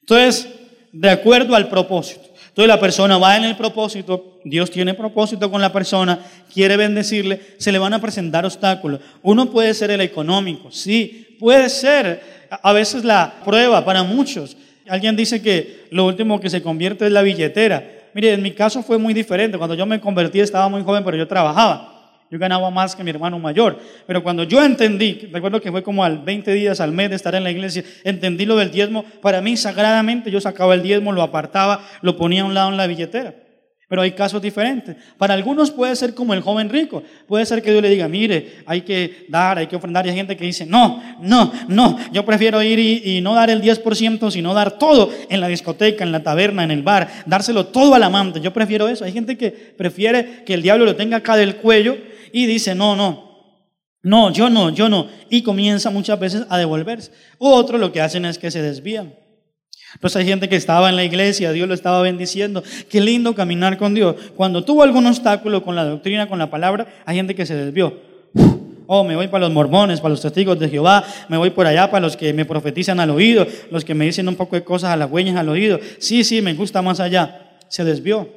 [SPEAKER 2] Entonces, de acuerdo al propósito. Entonces la persona va en el propósito, Dios tiene propósito con la persona, quiere bendecirle, se le van a presentar obstáculos. Uno puede ser el económico, sí, puede ser a veces la prueba para muchos. Alguien dice que lo último que se convierte es la billetera. Mire, en mi caso fue muy diferente. Cuando yo me convertí estaba muy joven, pero yo trabajaba. Yo ganaba más que mi hermano mayor. Pero cuando yo entendí, recuerdo que fue como al 20 días al mes de estar en la iglesia, entendí lo del diezmo. Para mí, sagradamente, yo sacaba el diezmo, lo apartaba, lo ponía a un lado en la billetera. Pero hay casos diferentes. Para algunos puede ser como el joven rico. Puede ser que Dios le diga, mire, hay que dar, hay que ofrendar. Y hay gente que dice, no, no, no, yo prefiero ir y, no dar el 10%, sino dar todo en la discoteca, en la taberna, en el bar, dárselo todo al amante. Yo prefiero eso. Hay gente que prefiere que el diablo lo tenga acá del cuello y dice, no, no, no, yo no, yo no. Y comienza muchas veces a devolverse. U otros lo que hacen es que se desvían. Entonces hay gente que estaba en la iglesia, Dios lo estaba bendiciendo. Qué lindo caminar con Dios. Cuando tuvo algún obstáculo con la doctrina, con la palabra, hay gente que se desvió. Oh, me voy para los mormones, para los testigos de Jehová, me voy por allá para los que me profetizan al oído, los que me dicen un poco de cosas a las hueñas al oído. Sí, sí, me gusta más allá. Se desvió.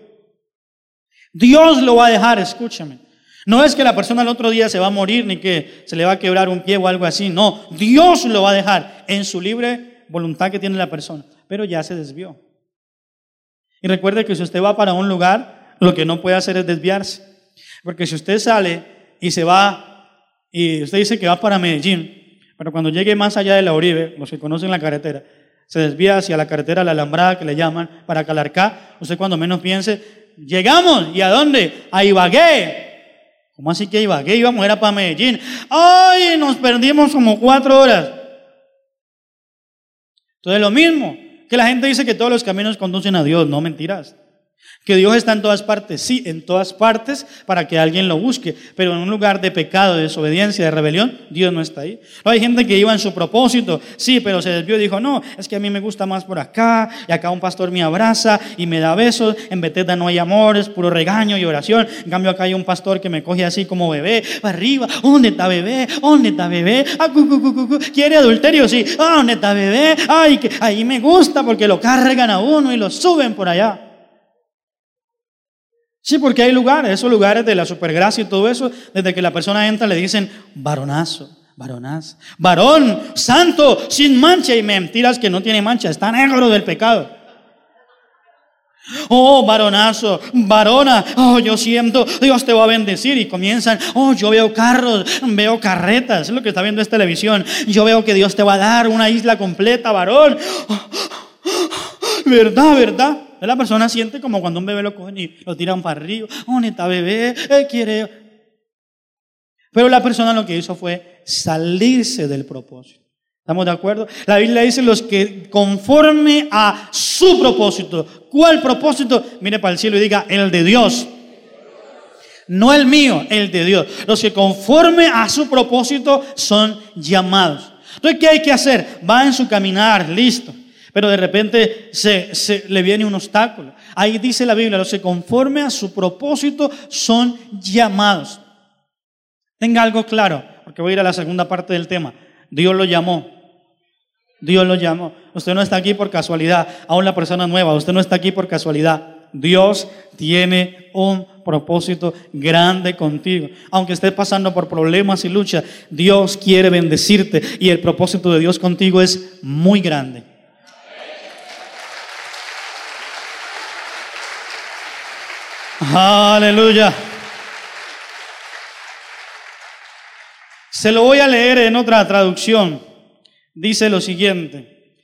[SPEAKER 2] Dios lo va a dejar, escúchame. No es que la persona al otro día se va a morir ni que se le va a quebrar un pie o algo así. No, Dios lo va a dejar en su libre voluntad que tiene la persona pero ya se desvió. Y recuerde que si usted va para un lugar, lo que no puede hacer es desviarse. Porque si usted sale y se va, y usted dice que va para Medellín, pero cuando llegue más allá de la Uribe, los que conocen la carretera, se desvía hacia la carretera La Alambrada que le llaman, para Calarcá, usted cuando menos piense, llegamos, ¿y a dónde? A Ibagué. ¿Cómo así que Ibagué? Íbamos, era para Medellín. ¡Ay! Nos perdimos como cuatro horas. Entonces lo mismo, que la gente dice que todos los caminos conducen a Dios, no mentiras. Que Dios está en todas partes, sí, en todas partes para que alguien lo busque, pero en un lugar de pecado, de desobediencia, de rebelión, Dios no está ahí. hay gente que iba en su propósito, sí, pero se desvió y dijo, no, es que a mí me gusta más por acá, y acá un pastor me abraza y me da besos, en Betesda no hay amor, es puro regaño y oración, en cambio acá hay un pastor que me coge así como bebé, para arriba, ¿dónde está bebé? ¿Dónde está bebé? Ah, ¿Quiere adulterio? Sí, ¿dónde está bebé? Ay, que ahí me gusta porque lo cargan a uno y lo suben por allá. Sí, porque hay lugares, esos lugares de la supergracia y todo eso, desde que la persona entra le dicen varonazo, varonazo, varón, santo, sin mancha y mentiras que no tiene mancha, está negro del pecado. Oh, varonazo, varona, oh, yo siento, Dios te va a bendecir. Y comienzan, oh, yo veo carros, veo carretas, es lo que está viendo esta televisión. Yo veo que Dios te va a dar una isla completa, varón. verdad, verdad. La persona siente como cuando un bebé lo cogen y lo tiran para arriba. Oh, neta bebé, él quiere. Pero la persona lo que hizo fue salirse del propósito. ¿Estamos de acuerdo? La Biblia dice los que conforme a su propósito. ¿Cuál propósito? Mire para el cielo y diga, el de Dios. No el mío, el de Dios. Los que conforme a su propósito son llamados. Entonces, ¿qué hay que hacer? Va en su caminar, listo. Pero de repente se, le viene un obstáculo. Ahí dice la Biblia, los que conforme a su propósito son llamados. Tenga algo claro, porque voy a ir a la segunda parte del tema. Dios lo llamó. Dios lo llamó. Usted no está aquí por casualidad. Aún la persona nueva, usted no está aquí por casualidad. Dios tiene un propósito grande contigo. Aunque estés pasando por problemas y luchas, Dios quiere bendecirte y el propósito de Dios contigo es muy grande. Aleluya. Se lo voy a leer en otra traducción. Dice lo siguiente.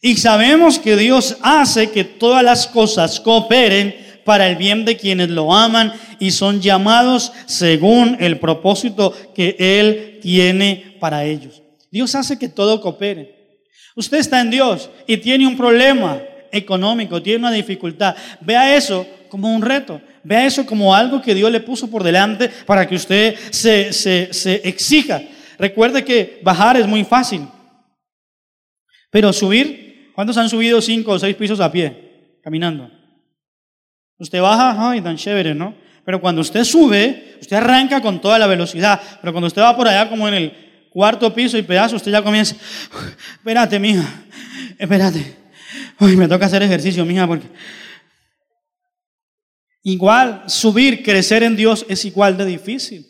[SPEAKER 2] Y sabemos que Dios hace que todas las cosas cooperen para el bien de quienes lo aman y son llamados según el propósito que Él tiene para ellos. Dios hace que todo coopere. Usted está en Dios y tiene un problema económico, tiene una dificultad. Vea eso como un reto. Vea eso como algo que Dios le puso por delante para que usted se, se, exija. Recuerde que bajar es muy fácil. Pero subir, ¿cuántos han subido cinco o seis pisos a pie, caminando? Usted baja, ay, tan chévere, ¿no? Pero cuando usted sube, usted arranca con toda la velocidad. Pero cuando usted va por allá como en el cuarto piso y pedazo, usted ya comienza, espérate, mija, espérate. Uy, me toca hacer ejercicio, mija, porque Igual, subir, crecer en Dios es igual de difícil.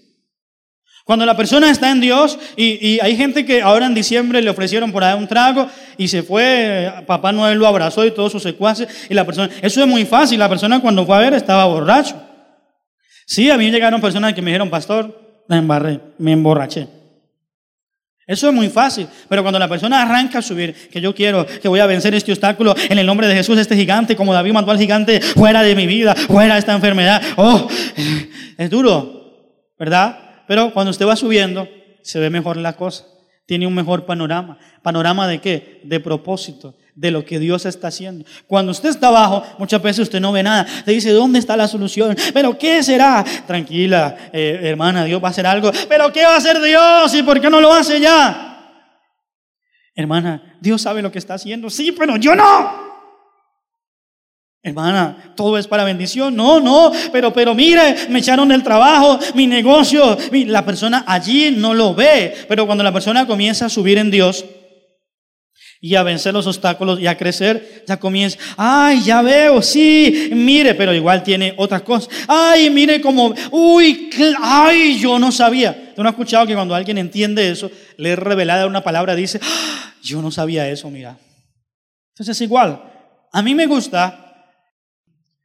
[SPEAKER 2] Cuando la persona está en Dios y, hay gente que ahora en diciembre le ofrecieron por ahí un trago y se fue, Papá Noel lo abrazó y todos sus secuaces y la persona, eso es muy fácil, la persona cuando fue a ver estaba borracho. Sí, a mí llegaron personas que me dijeron, pastor, me embarré, me emborraché. Eso es muy fácil, pero cuando la persona arranca a subir, que yo quiero, que voy a vencer este obstáculo en el nombre de Jesús, este gigante, como David mandó al gigante, fuera de mi vida, fuera de esta enfermedad, oh, es duro, ¿verdad? Pero cuando usted va subiendo, se ve mejor la cosa, tiene un mejor panorama. ¿Panorama de qué? De propósito, de lo que Dios está haciendo. Cuando usted está abajo, muchas veces usted no ve nada. Te dice, ¿dónde está la solución? ¿Pero qué será? Tranquila, eh, hermana, Dios va a hacer algo. ¿Pero qué va a hacer Dios? ¿Y por qué no lo hace ya? Hermana, Dios sabe lo que está haciendo. Sí, pero yo no. Hermana, todo es para bendición. No, no, pero, pero mire, me echaron del trabajo, mi negocio. La persona allí no lo ve, pero cuando la persona comienza a subir en Dios, y a vencer los obstáculos y a crecer, ya comienza, ay, ya veo, sí, mire, pero igual tiene otras cosas. Ay, mire como, uy, ay, yo no sabía. ¿Tú no has escuchado que cuando alguien entiende eso, le es revelada una palabra, dice, ah, yo no sabía eso, mira. Entonces es igual. A mí me gusta,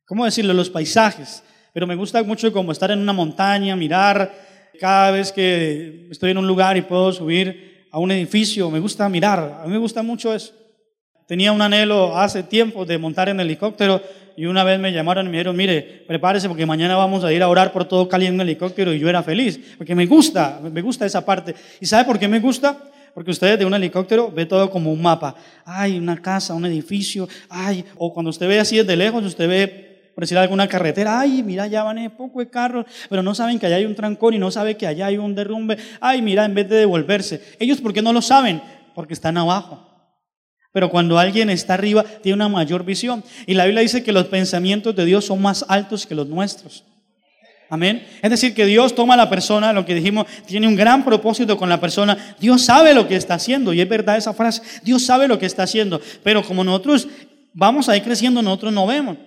[SPEAKER 2] ¿cómo decirlo? Los paisajes. pero me gusta mucho como estar en una montaña, mirar cada vez que estoy en un lugar y puedo subir a un edificio, me gusta mirar, a mí me gusta mucho eso. Tenía un anhelo hace tiempo de montar en helicóptero y una vez me llamaron y me dijeron, mire, prepárese porque mañana vamos a ir a orar por todo Cali en un helicóptero y yo era feliz, porque me gusta, me gusta esa parte. ¿Y sabe por qué me gusta? Porque usted de un helicóptero ve todo como un mapa. Hay una casa, un edificio, ay, o cuando usted ve así desde lejos, usted ve, por decir alguna carretera, ay, mira, ya van poco de carros, pero no saben que allá hay un trancón y no saben que allá hay un derrumbe. Ay, mira, en vez de devolverse. Ellos, ¿por qué no lo saben? Porque están abajo. Pero cuando alguien está arriba, tiene una mayor visión. Y la Biblia dice que los pensamientos de Dios son más altos que los nuestros. Amén. Es decir, que Dios toma a la persona, lo que dijimos, tiene un gran propósito con la persona. Dios sabe lo que está haciendo. Y es verdad esa frase. Dios sabe lo que está haciendo. Pero como nosotros vamos a ir creciendo, nosotros no vemos.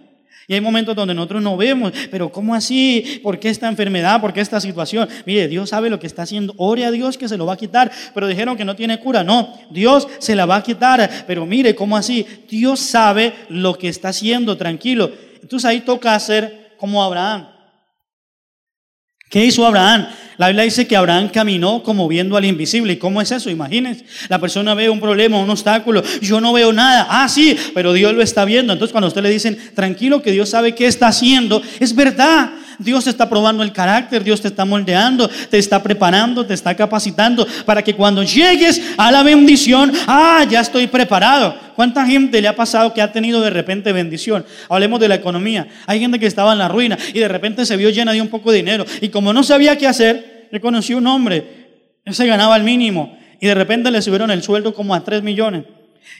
[SPEAKER 2] Y hay momentos donde nosotros no vemos, pero ¿cómo así? ¿Por qué esta enfermedad? ¿Por qué esta situación? Mire, Dios sabe lo que está haciendo. Ore a Dios que se lo va a quitar, pero dijeron que no tiene cura. No, Dios se la va a quitar, pero mire, ¿cómo así? Dios sabe lo que está haciendo, tranquilo. Entonces ahí toca hacer como Abraham. ¿Qué hizo Abraham? La Biblia dice que Abraham caminó como viendo al invisible. ¿Y cómo es eso? Imagínense. La persona ve un problema, un obstáculo. Yo no veo nada. Ah, sí, pero Dios lo está viendo. Entonces cuando usted le dicen, tranquilo que Dios sabe qué está haciendo, es verdad. Dios está probando el carácter, Dios te está moldeando, te está preparando, te está capacitando para que cuando llegues a la bendición, ah, ya estoy preparado. ¿Cuánta gente le ha pasado que ha tenido de repente bendición? Hablemos de la economía. Hay gente que estaba en la ruina y de repente se vio llena de un poco de dinero y como no sabía qué hacer, le conoció un hombre, él se ganaba el mínimo y de repente le subieron el sueldo como a 3 millones.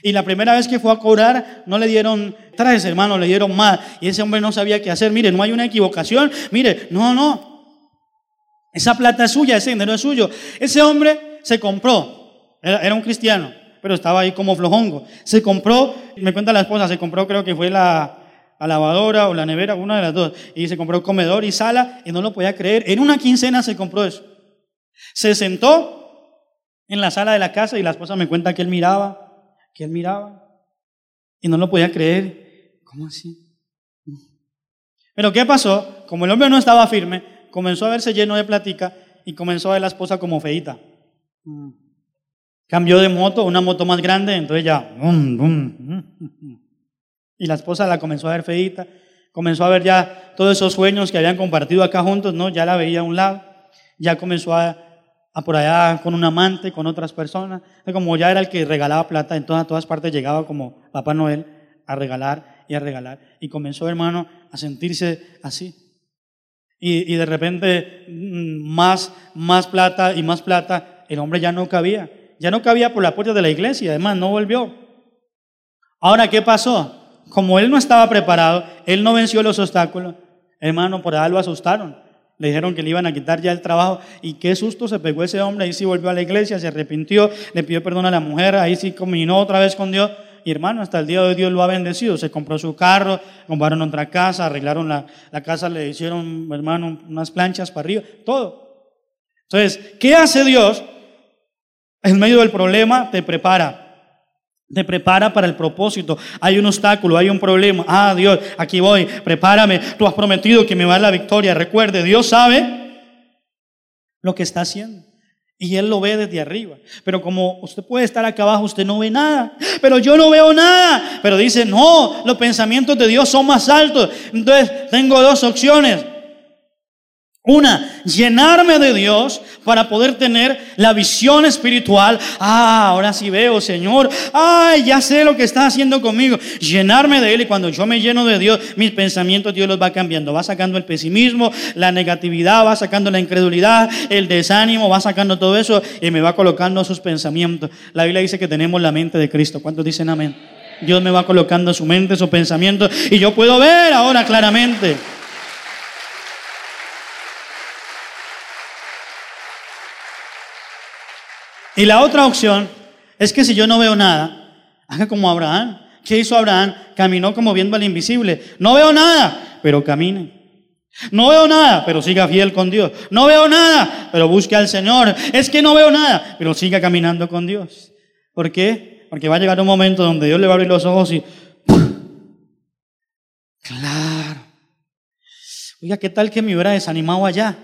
[SPEAKER 2] Y la primera vez que fue a cobrar, no le dieron tres, hermano, le dieron más. Y ese hombre no sabía qué hacer. Mire, no hay una equivocación. Mire, no, no. Esa plata es suya, ese dinero es suyo. Ese hombre se compró. Era, un cristiano, pero estaba ahí como flojongo. Se compró, me cuenta la esposa, se compró, creo que fue la, la lavadora o la nevera, una de las dos. Y se compró comedor y sala y no lo podía creer. En una quincena se compró eso. Se sentó en la sala de la casa y la esposa me cuenta que él miraba que él miraba y no lo podía creer. ¿Cómo así? Pero ¿qué pasó? Como el hombre no estaba firme, comenzó a verse lleno de platica y comenzó a ver la esposa como feita. Cambió de moto, una moto más grande, entonces ya. Y la esposa la comenzó a ver feita, comenzó a ver ya todos esos sueños que habían compartido acá juntos, ¿no? Ya la veía a un lado, ya comenzó a a por allá con un amante, con otras personas. Como ya era el que regalaba plata, entonces a todas partes llegaba como Papá Noel a regalar y a regalar. Y comenzó, hermano, a sentirse así. Y, y de repente mm, más, más plata y más plata, el hombre ya no cabía. Ya no cabía por la puerta de la iglesia, además no volvió. Ahora, ¿qué pasó? Como él no estaba preparado, él no venció los obstáculos, hermano, por allá lo asustaron. Le dijeron que le iban a quitar ya el trabajo y qué susto se pegó ese hombre. Ahí sí volvió a la iglesia, se arrepintió, le pidió perdón a la mujer, ahí sí combinó otra vez con Dios. Y hermano, hasta el día de hoy Dios lo ha bendecido. Se compró su carro, compraron otra casa, arreglaron la, la casa, le hicieron, hermano, unas planchas para arriba, todo. Entonces, ¿qué hace Dios? En medio del problema te prepara. Te prepara para el propósito. Hay un obstáculo, hay un problema. Ah, Dios, aquí voy, prepárame. Tú has prometido que me va la victoria. Recuerde, Dios sabe lo que está haciendo. Y Él lo ve desde arriba. Pero como usted puede estar acá abajo, usted no ve nada. Pero yo no veo nada. Pero dice, no, los pensamientos de Dios son más altos. Entonces, tengo dos opciones. Una, llenarme de Dios para poder tener la visión espiritual. Ah, ahora sí veo, Señor. Ay, ya sé lo que está haciendo conmigo. Llenarme de Él y cuando yo me lleno de Dios, mis pensamientos Dios los va cambiando. Va sacando el pesimismo, la negatividad, va sacando la incredulidad, el desánimo, va sacando todo eso y me va colocando sus pensamientos. La Biblia dice que tenemos la mente de Cristo. ¿Cuántos dicen amén? Dios me va colocando su mente, sus pensamientos y yo puedo ver ahora claramente. Y la otra opción es que si yo no veo nada, haga como Abraham. ¿Qué hizo Abraham? Caminó como viendo al invisible. No veo nada, pero camine. No veo nada, pero siga fiel con Dios. No veo nada, pero busque al Señor. Es que no veo nada, pero siga caminando con Dios. ¿Por qué? Porque va a llegar un momento donde Dios le va a abrir los ojos y... Claro. Oiga, ¿qué tal que me hubiera desanimado allá?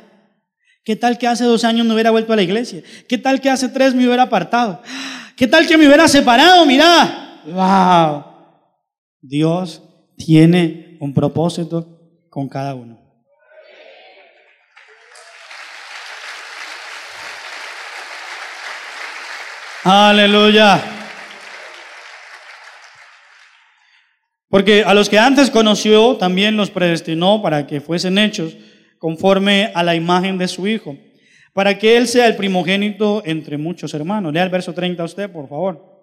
[SPEAKER 2] ¿Qué tal que hace dos años no hubiera vuelto a la iglesia? ¿Qué tal que hace tres me hubiera apartado? ¿Qué tal que me hubiera separado? Mira, wow. Dios tiene un propósito con cada uno. Aleluya. Porque a los que antes conoció también los predestinó para que fuesen hechos conforme a la imagen de su Hijo, para que Él sea el primogénito entre muchos hermanos. Lea el verso 30 a usted, por favor.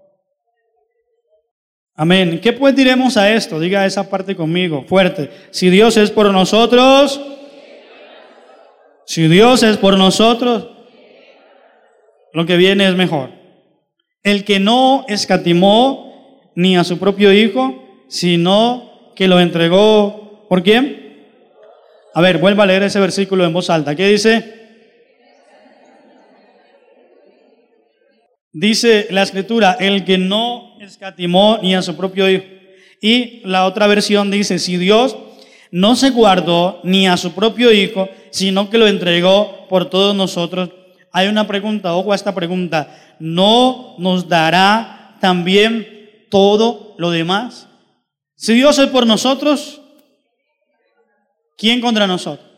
[SPEAKER 2] Amén. ¿Qué pues diremos a esto? Diga esa parte conmigo, fuerte. Si Dios es por nosotros, si Dios es por nosotros, lo que viene es mejor. El que no escatimó ni a su propio Hijo, sino que lo entregó, ¿por quién? A ver, vuelva a leer ese versículo en voz alta. ¿Qué dice? Dice la escritura, el que no escatimó ni a su propio hijo. Y la otra versión dice, si Dios no se guardó ni a su propio hijo, sino que lo entregó por todos nosotros. Hay una pregunta, ojo a esta pregunta, ¿no nos dará también todo lo demás? Si Dios es por nosotros, ¿quién contra nosotros?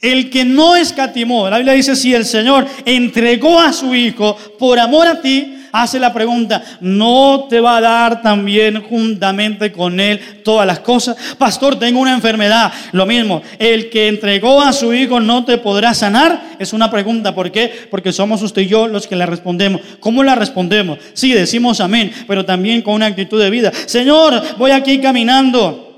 [SPEAKER 2] El que no escatimó, la Biblia dice, si el Señor entregó a su Hijo por amor a ti, hace la pregunta, ¿no te va a dar también juntamente con Él todas las cosas? Pastor, tengo una enfermedad. Lo mismo, el que entregó a su Hijo no te podrá sanar. Es una pregunta, ¿por qué? Porque somos usted y yo los que la respondemos. ¿Cómo la respondemos? Sí, decimos amén, pero también con una actitud de vida. Señor, voy aquí caminando.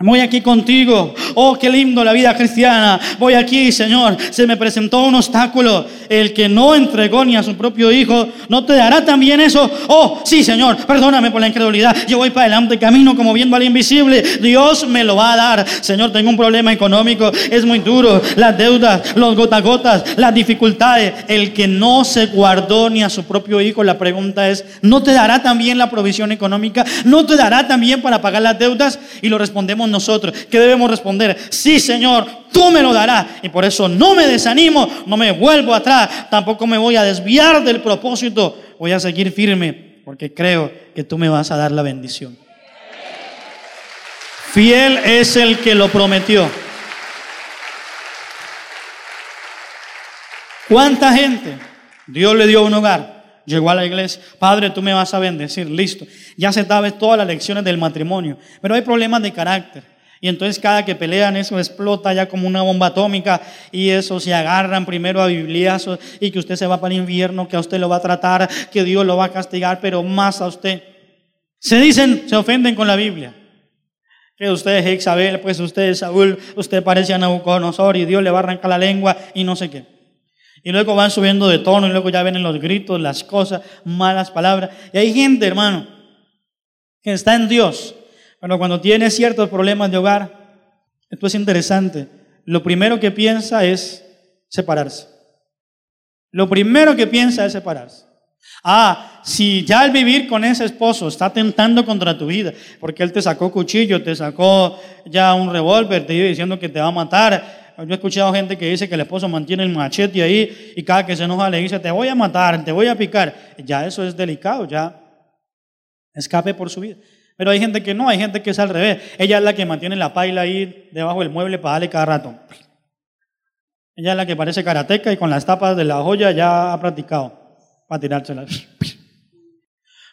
[SPEAKER 2] Voy aquí contigo. Oh, qué lindo la vida cristiana. Voy aquí, Señor. Se me presentó un obstáculo. El que no entregó ni a su propio hijo, ¿no te dará también eso? Oh, sí, Señor. Perdóname por la incredulidad. Yo voy para adelante, camino como viendo al invisible. Dios me lo va a dar. Señor, tengo un problema económico. Es muy duro. Las deudas, los gotagotas, las dificultades. El que no se guardó ni a su propio hijo, la pregunta es, ¿no te dará también la provisión económica? ¿No te dará también para pagar las deudas? Y lo respondemos nosotros? ¿Qué debemos responder? Sí, Señor, tú me lo darás. Y por eso no me desanimo, no me vuelvo atrás, tampoco me voy a desviar del propósito. Voy a seguir firme porque creo que tú me vas a dar la bendición. Fiel es el que lo prometió. ¿Cuánta gente Dios le dio un hogar? Llegó a la iglesia, Padre, tú me vas a bendecir, listo. Ya se sabes todas las lecciones del matrimonio, pero hay problemas de carácter. Y entonces cada que pelean eso explota ya como una bomba atómica y eso se agarran primero a bibliazos y que usted se va para el infierno, que a usted lo va a tratar, que Dios lo va a castigar, pero más a usted. Se dicen, se ofenden con la Biblia. Que usted es Isabel, pues usted es Saúl, usted parece a Nabucodonosor y Dios le va a arrancar la lengua y no sé qué. Y luego van subiendo de tono y luego ya vienen los gritos, las cosas, malas palabras. Y hay gente, hermano, que está en Dios, pero cuando tiene ciertos problemas de hogar, esto es interesante. Lo primero que piensa es separarse. Lo primero que piensa es separarse. Ah, si ya al vivir con ese esposo está tentando contra tu vida, porque él te sacó cuchillo, te sacó ya un revólver, te iba diciendo que te va a matar, yo he escuchado gente que dice que el esposo mantiene el machete ahí y cada que se enoja le dice, te voy a matar, te voy a picar. Ya eso es delicado, ya escape por su vida. Pero hay gente que no, hay gente que es al revés. Ella es la que mantiene la paila ahí debajo del mueble para darle cada rato. Ella es la que parece karateca y con las tapas de la joya ya ha practicado para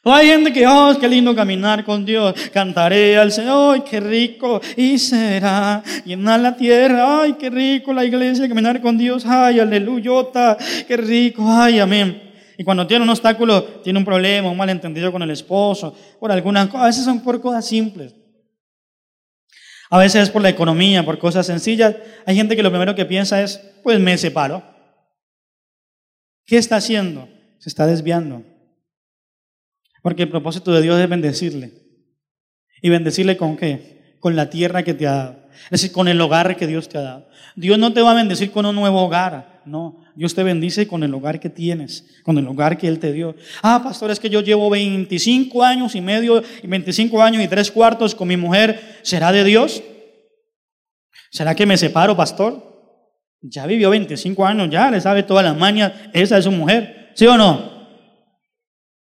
[SPEAKER 2] hay gente que, oh, qué lindo caminar con Dios. Cantaré al Señor, ay, qué rico. Y será llenar la tierra. Ay, qué rico la iglesia, caminar con Dios. Ay, aleluya, qué rico. Ay, amén. Y cuando tiene un obstáculo, tiene un problema, un malentendido con el esposo, por algunas cosas, a veces son por cosas simples. A veces es por la economía, por cosas sencillas. Hay gente que lo primero que piensa es, pues me separo. ¿Qué está haciendo? Se está desviando. Porque el propósito de Dios es bendecirle. ¿Y bendecirle con qué? Con la tierra que te ha dado. Es decir, con el hogar que Dios te ha dado. Dios no te va a bendecir con un nuevo hogar. No, Dios te bendice con el hogar que tienes, con el hogar que Él te dio. Ah, pastor, es que yo llevo 25 años y medio, y 25 años y tres cuartos con mi mujer. ¿Será de Dios? ¿Será que me separo, pastor? Ya vivió 25 años, ya le sabe todas las mañas, esa es su mujer, ¿sí o no?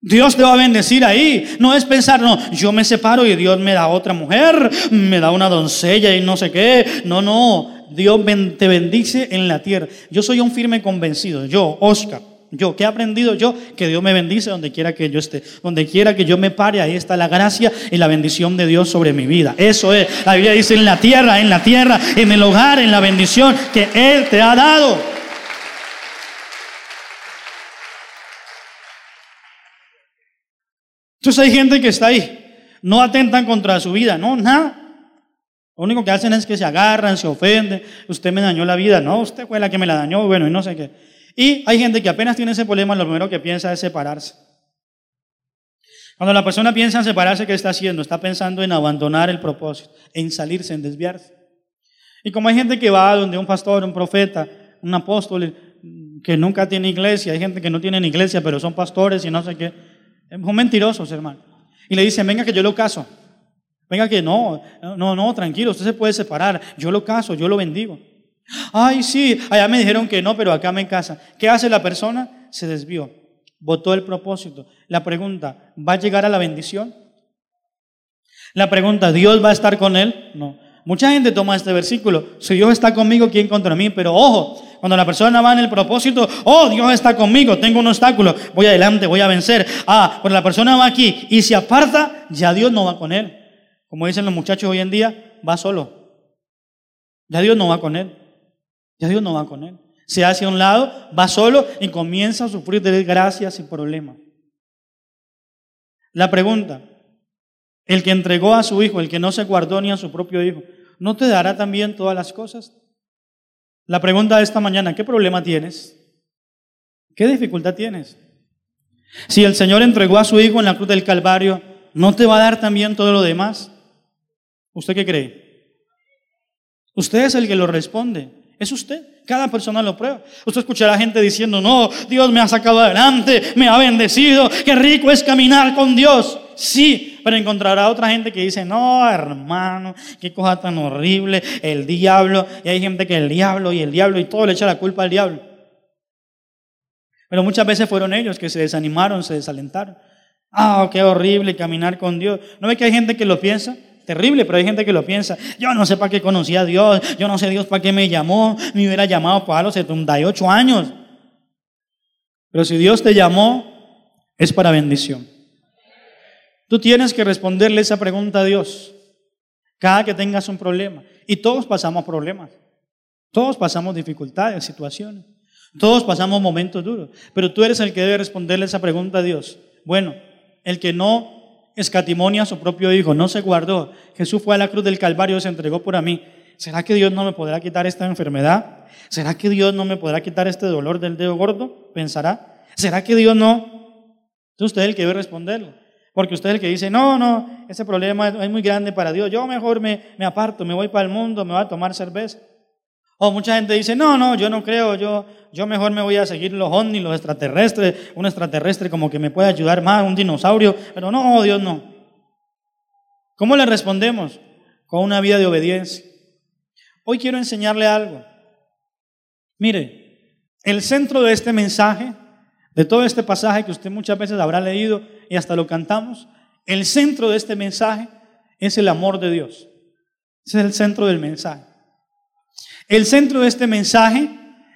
[SPEAKER 2] Dios te va a bendecir ahí. No es pensar, no, yo me separo y Dios me da otra mujer, me da una doncella y no sé qué. No, no, Dios te bendice en la tierra. Yo soy un firme convencido, yo, Oscar. Yo, ¿qué he aprendido yo? Que Dios me bendice donde quiera que yo esté. Donde quiera que yo me pare, ahí está la gracia y la bendición de Dios sobre mi vida. Eso es. La Biblia dice en la tierra, en la tierra, en el hogar, en la bendición que Él te ha dado. Entonces hay gente que está ahí. No atentan contra su vida. No, nada. Lo único que hacen es que se agarran, se ofenden. Usted me dañó la vida. No, usted fue la que me la dañó. Bueno, y no sé qué. Y hay gente que apenas tiene ese problema, lo primero que piensa es separarse. Cuando la persona piensa en separarse, ¿qué está haciendo? Está pensando en abandonar el propósito, en salirse, en desviarse. Y como hay gente que va donde un pastor, un profeta, un apóstol que nunca tiene iglesia, hay gente que no tiene iglesia, pero son pastores y no sé qué, son mentirosos, hermano. Y le dicen, venga que yo lo caso. Venga que no, no, no, tranquilo, usted se puede separar. Yo lo caso, yo lo bendigo. Ay, sí, allá me dijeron que no, pero acá me casa. ¿Qué hace la persona? Se desvió, votó el propósito. La pregunta, ¿va a llegar a la bendición? La pregunta, ¿Dios va a estar con él? No. Mucha gente toma este versículo, si Dios está conmigo, ¿quién contra mí? Pero ojo, cuando la persona va en el propósito, oh, Dios está conmigo, tengo un obstáculo, voy adelante, voy a vencer. Ah, cuando la persona va aquí y se aparta, ya Dios no va con él. Como dicen los muchachos hoy en día, va solo. Ya Dios no va con él. Ya Dios no va con él. Se hace a un lado, va solo y comienza a sufrir de desgracias y problemas. La pregunta, el que entregó a su hijo, el que no se guardó ni a su propio hijo, ¿no te dará también todas las cosas? La pregunta de esta mañana, ¿qué problema tienes? ¿Qué dificultad tienes? Si el Señor entregó a su hijo en la cruz del Calvario, ¿no te va a dar también todo lo demás? ¿Usted qué cree? Usted es el que lo responde. Es usted. Cada persona lo prueba. Usted escuchará gente diciendo, no, Dios me ha sacado adelante, me ha bendecido, qué rico es caminar con Dios. Sí, pero encontrará otra gente que dice, no, hermano, qué cosa tan horrible, el diablo. Y hay gente que el diablo y el diablo y todo le echa la culpa al diablo. Pero muchas veces fueron ellos que se desanimaron, se desalentaron. Ah, qué horrible caminar con Dios. ¿No ve que hay gente que lo piensa? Terrible, pero hay gente que lo piensa. Yo no sé para qué conocí a Dios. Yo no sé Dios para qué me llamó. Me hubiera llamado para los 78 años. Pero si Dios te llamó, es para bendición. Tú tienes que responderle esa pregunta a Dios. Cada que tengas un problema. Y todos pasamos problemas. Todos pasamos dificultades, situaciones. Todos pasamos momentos duros. Pero tú eres el que debe responderle esa pregunta a Dios. Bueno, el que no escatimonia a su propio hijo, no se guardó. Jesús fue a la cruz del Calvario se entregó por mí. ¿Será que Dios no me podrá quitar esta enfermedad? ¿Será que Dios no me podrá quitar este dolor del dedo gordo? Pensará. ¿Será que Dios no? Entonces usted es el que debe responderlo. Porque usted es el que dice, no, no, ese problema es muy grande para Dios. Yo mejor me, me aparto, me voy para el mundo, me voy a tomar cerveza. O mucha gente dice, no, no, yo no creo, yo, yo mejor me voy a seguir los ovnis, los extraterrestres, un extraterrestre como que me puede ayudar más, un dinosaurio, pero no, Dios no. ¿Cómo le respondemos? Con una vida de obediencia. Hoy quiero enseñarle algo. Mire, el centro de este mensaje, de todo este pasaje que usted muchas veces habrá leído y hasta lo cantamos, el centro de este mensaje es el amor de Dios. Ese es el centro del mensaje. El centro de este mensaje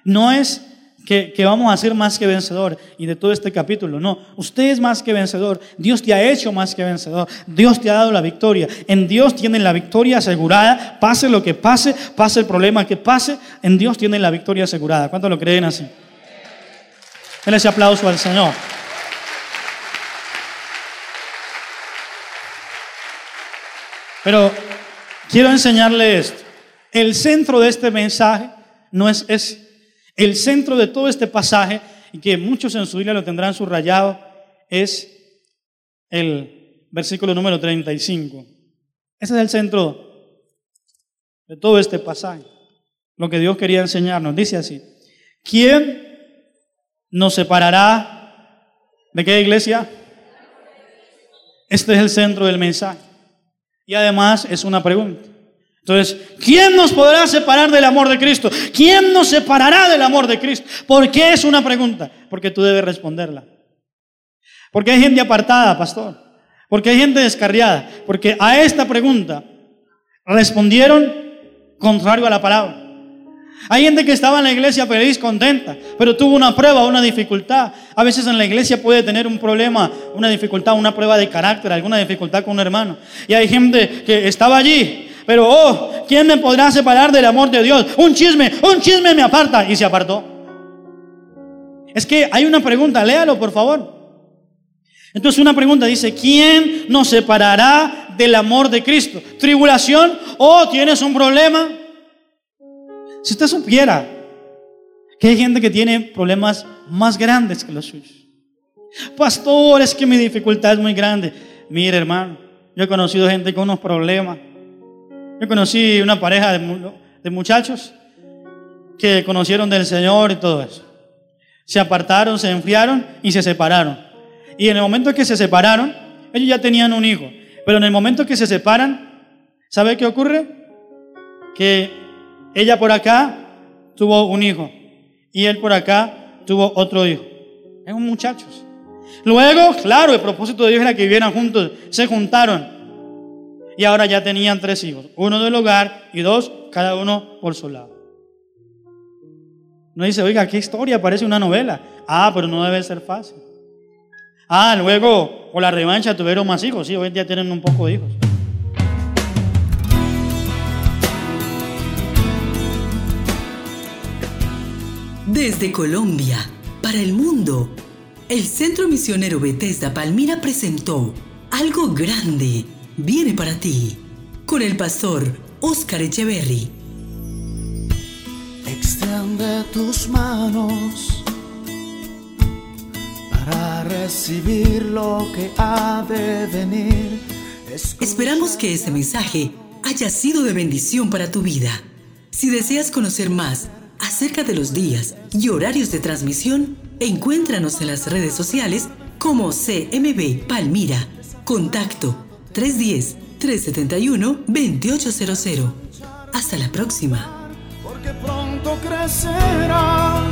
[SPEAKER 2] no es que, vamos a ser más que vencedor y de todo este capítulo, no, usted es más que vencedor, Dios te ha hecho más que vencedor, Dios te ha dado la victoria, en Dios tienen la victoria asegurada, pase lo que pase, pase el problema que pase, en Dios tienen la victoria asegurada. ¿Cuántos lo creen así? Denle ese aplauso al Señor. Pero quiero enseñarle esto. El centro de este mensaje no es ese. El centro de todo este pasaje, y que muchos en su Biblia lo tendrán subrayado, es el versículo número 35. Ese es el centro de todo este pasaje. Lo que Dios quería enseñarnos. Dice así, ¿quién nos separará de qué iglesia? Este es el centro del mensaje. Y además es una pregunta. Entonces, ¿quién nos podrá separar del amor de Cristo? ¿Quién nos separará del amor de Cristo? ¿Por qué es una pregunta? Porque tú debes responderla. Porque hay gente apartada, pastor. Porque hay gente descarriada. Porque a esta pregunta respondieron contrario a la palabra. Hay gente que estaba en la iglesia feliz, contenta, pero tuvo una prueba, una dificultad. A veces en la iglesia puede tener un problema, una dificultad, una prueba de carácter, alguna dificultad con un hermano. Y hay gente que estaba allí, pero oh, ¿quién me podrá separar del amor de Dios? Un chisme, un chisme me aparta y se apartó. Es que hay una pregunta, léalo por favor. Entonces una pregunta dice, ¿quién nos separará del amor de Cristo? ¿Tribulación? ¿O tienes un problema? Si usted supiera que hay gente que tiene problemas más grandes que los suyos. Pastor, es que mi dificultad es muy grande. Mire, hermano, yo he conocido gente con unos problemas. Yo conocí una pareja de, muchachos que conocieron del Señor y todo eso. Se apartaron, se enfriaron y se separaron. Y en el momento que se separaron, ellos ya tenían un hijo. Pero en el momento que se separan, ¿sabe qué ocurre? Que ella por acá tuvo un hijo y él por acá tuvo otro hijo. Es un muchachos. Luego, claro, el propósito de Dios era que vivieran juntos. Se juntaron y ahora ya tenían tres hijos. Uno del hogar y dos, cada uno por su lado. No dice, oiga, qué historia, parece una novela. Ah, pero no debe ser fácil. Ah, luego, con la revancha tuvieron más hijos. Sí, hoy en día tienen un poco de hijos.
[SPEAKER 1] Desde Colombia, para el mundo, el Centro Misionero Bethesda Palmira presentó Algo Grande viene para ti con el pastor Oscar Echeverry.
[SPEAKER 3] Extiende tus manos para recibir lo que ha de venir.
[SPEAKER 1] Esperamos que este mensaje haya sido de bendición para tu vida. Si deseas conocer más, acerca de los días y horarios de transmisión, encuéntranos en las redes sociales como CMB Palmira. Contacto 310-371-2800. Hasta la próxima.
[SPEAKER 3] Porque pronto crecerá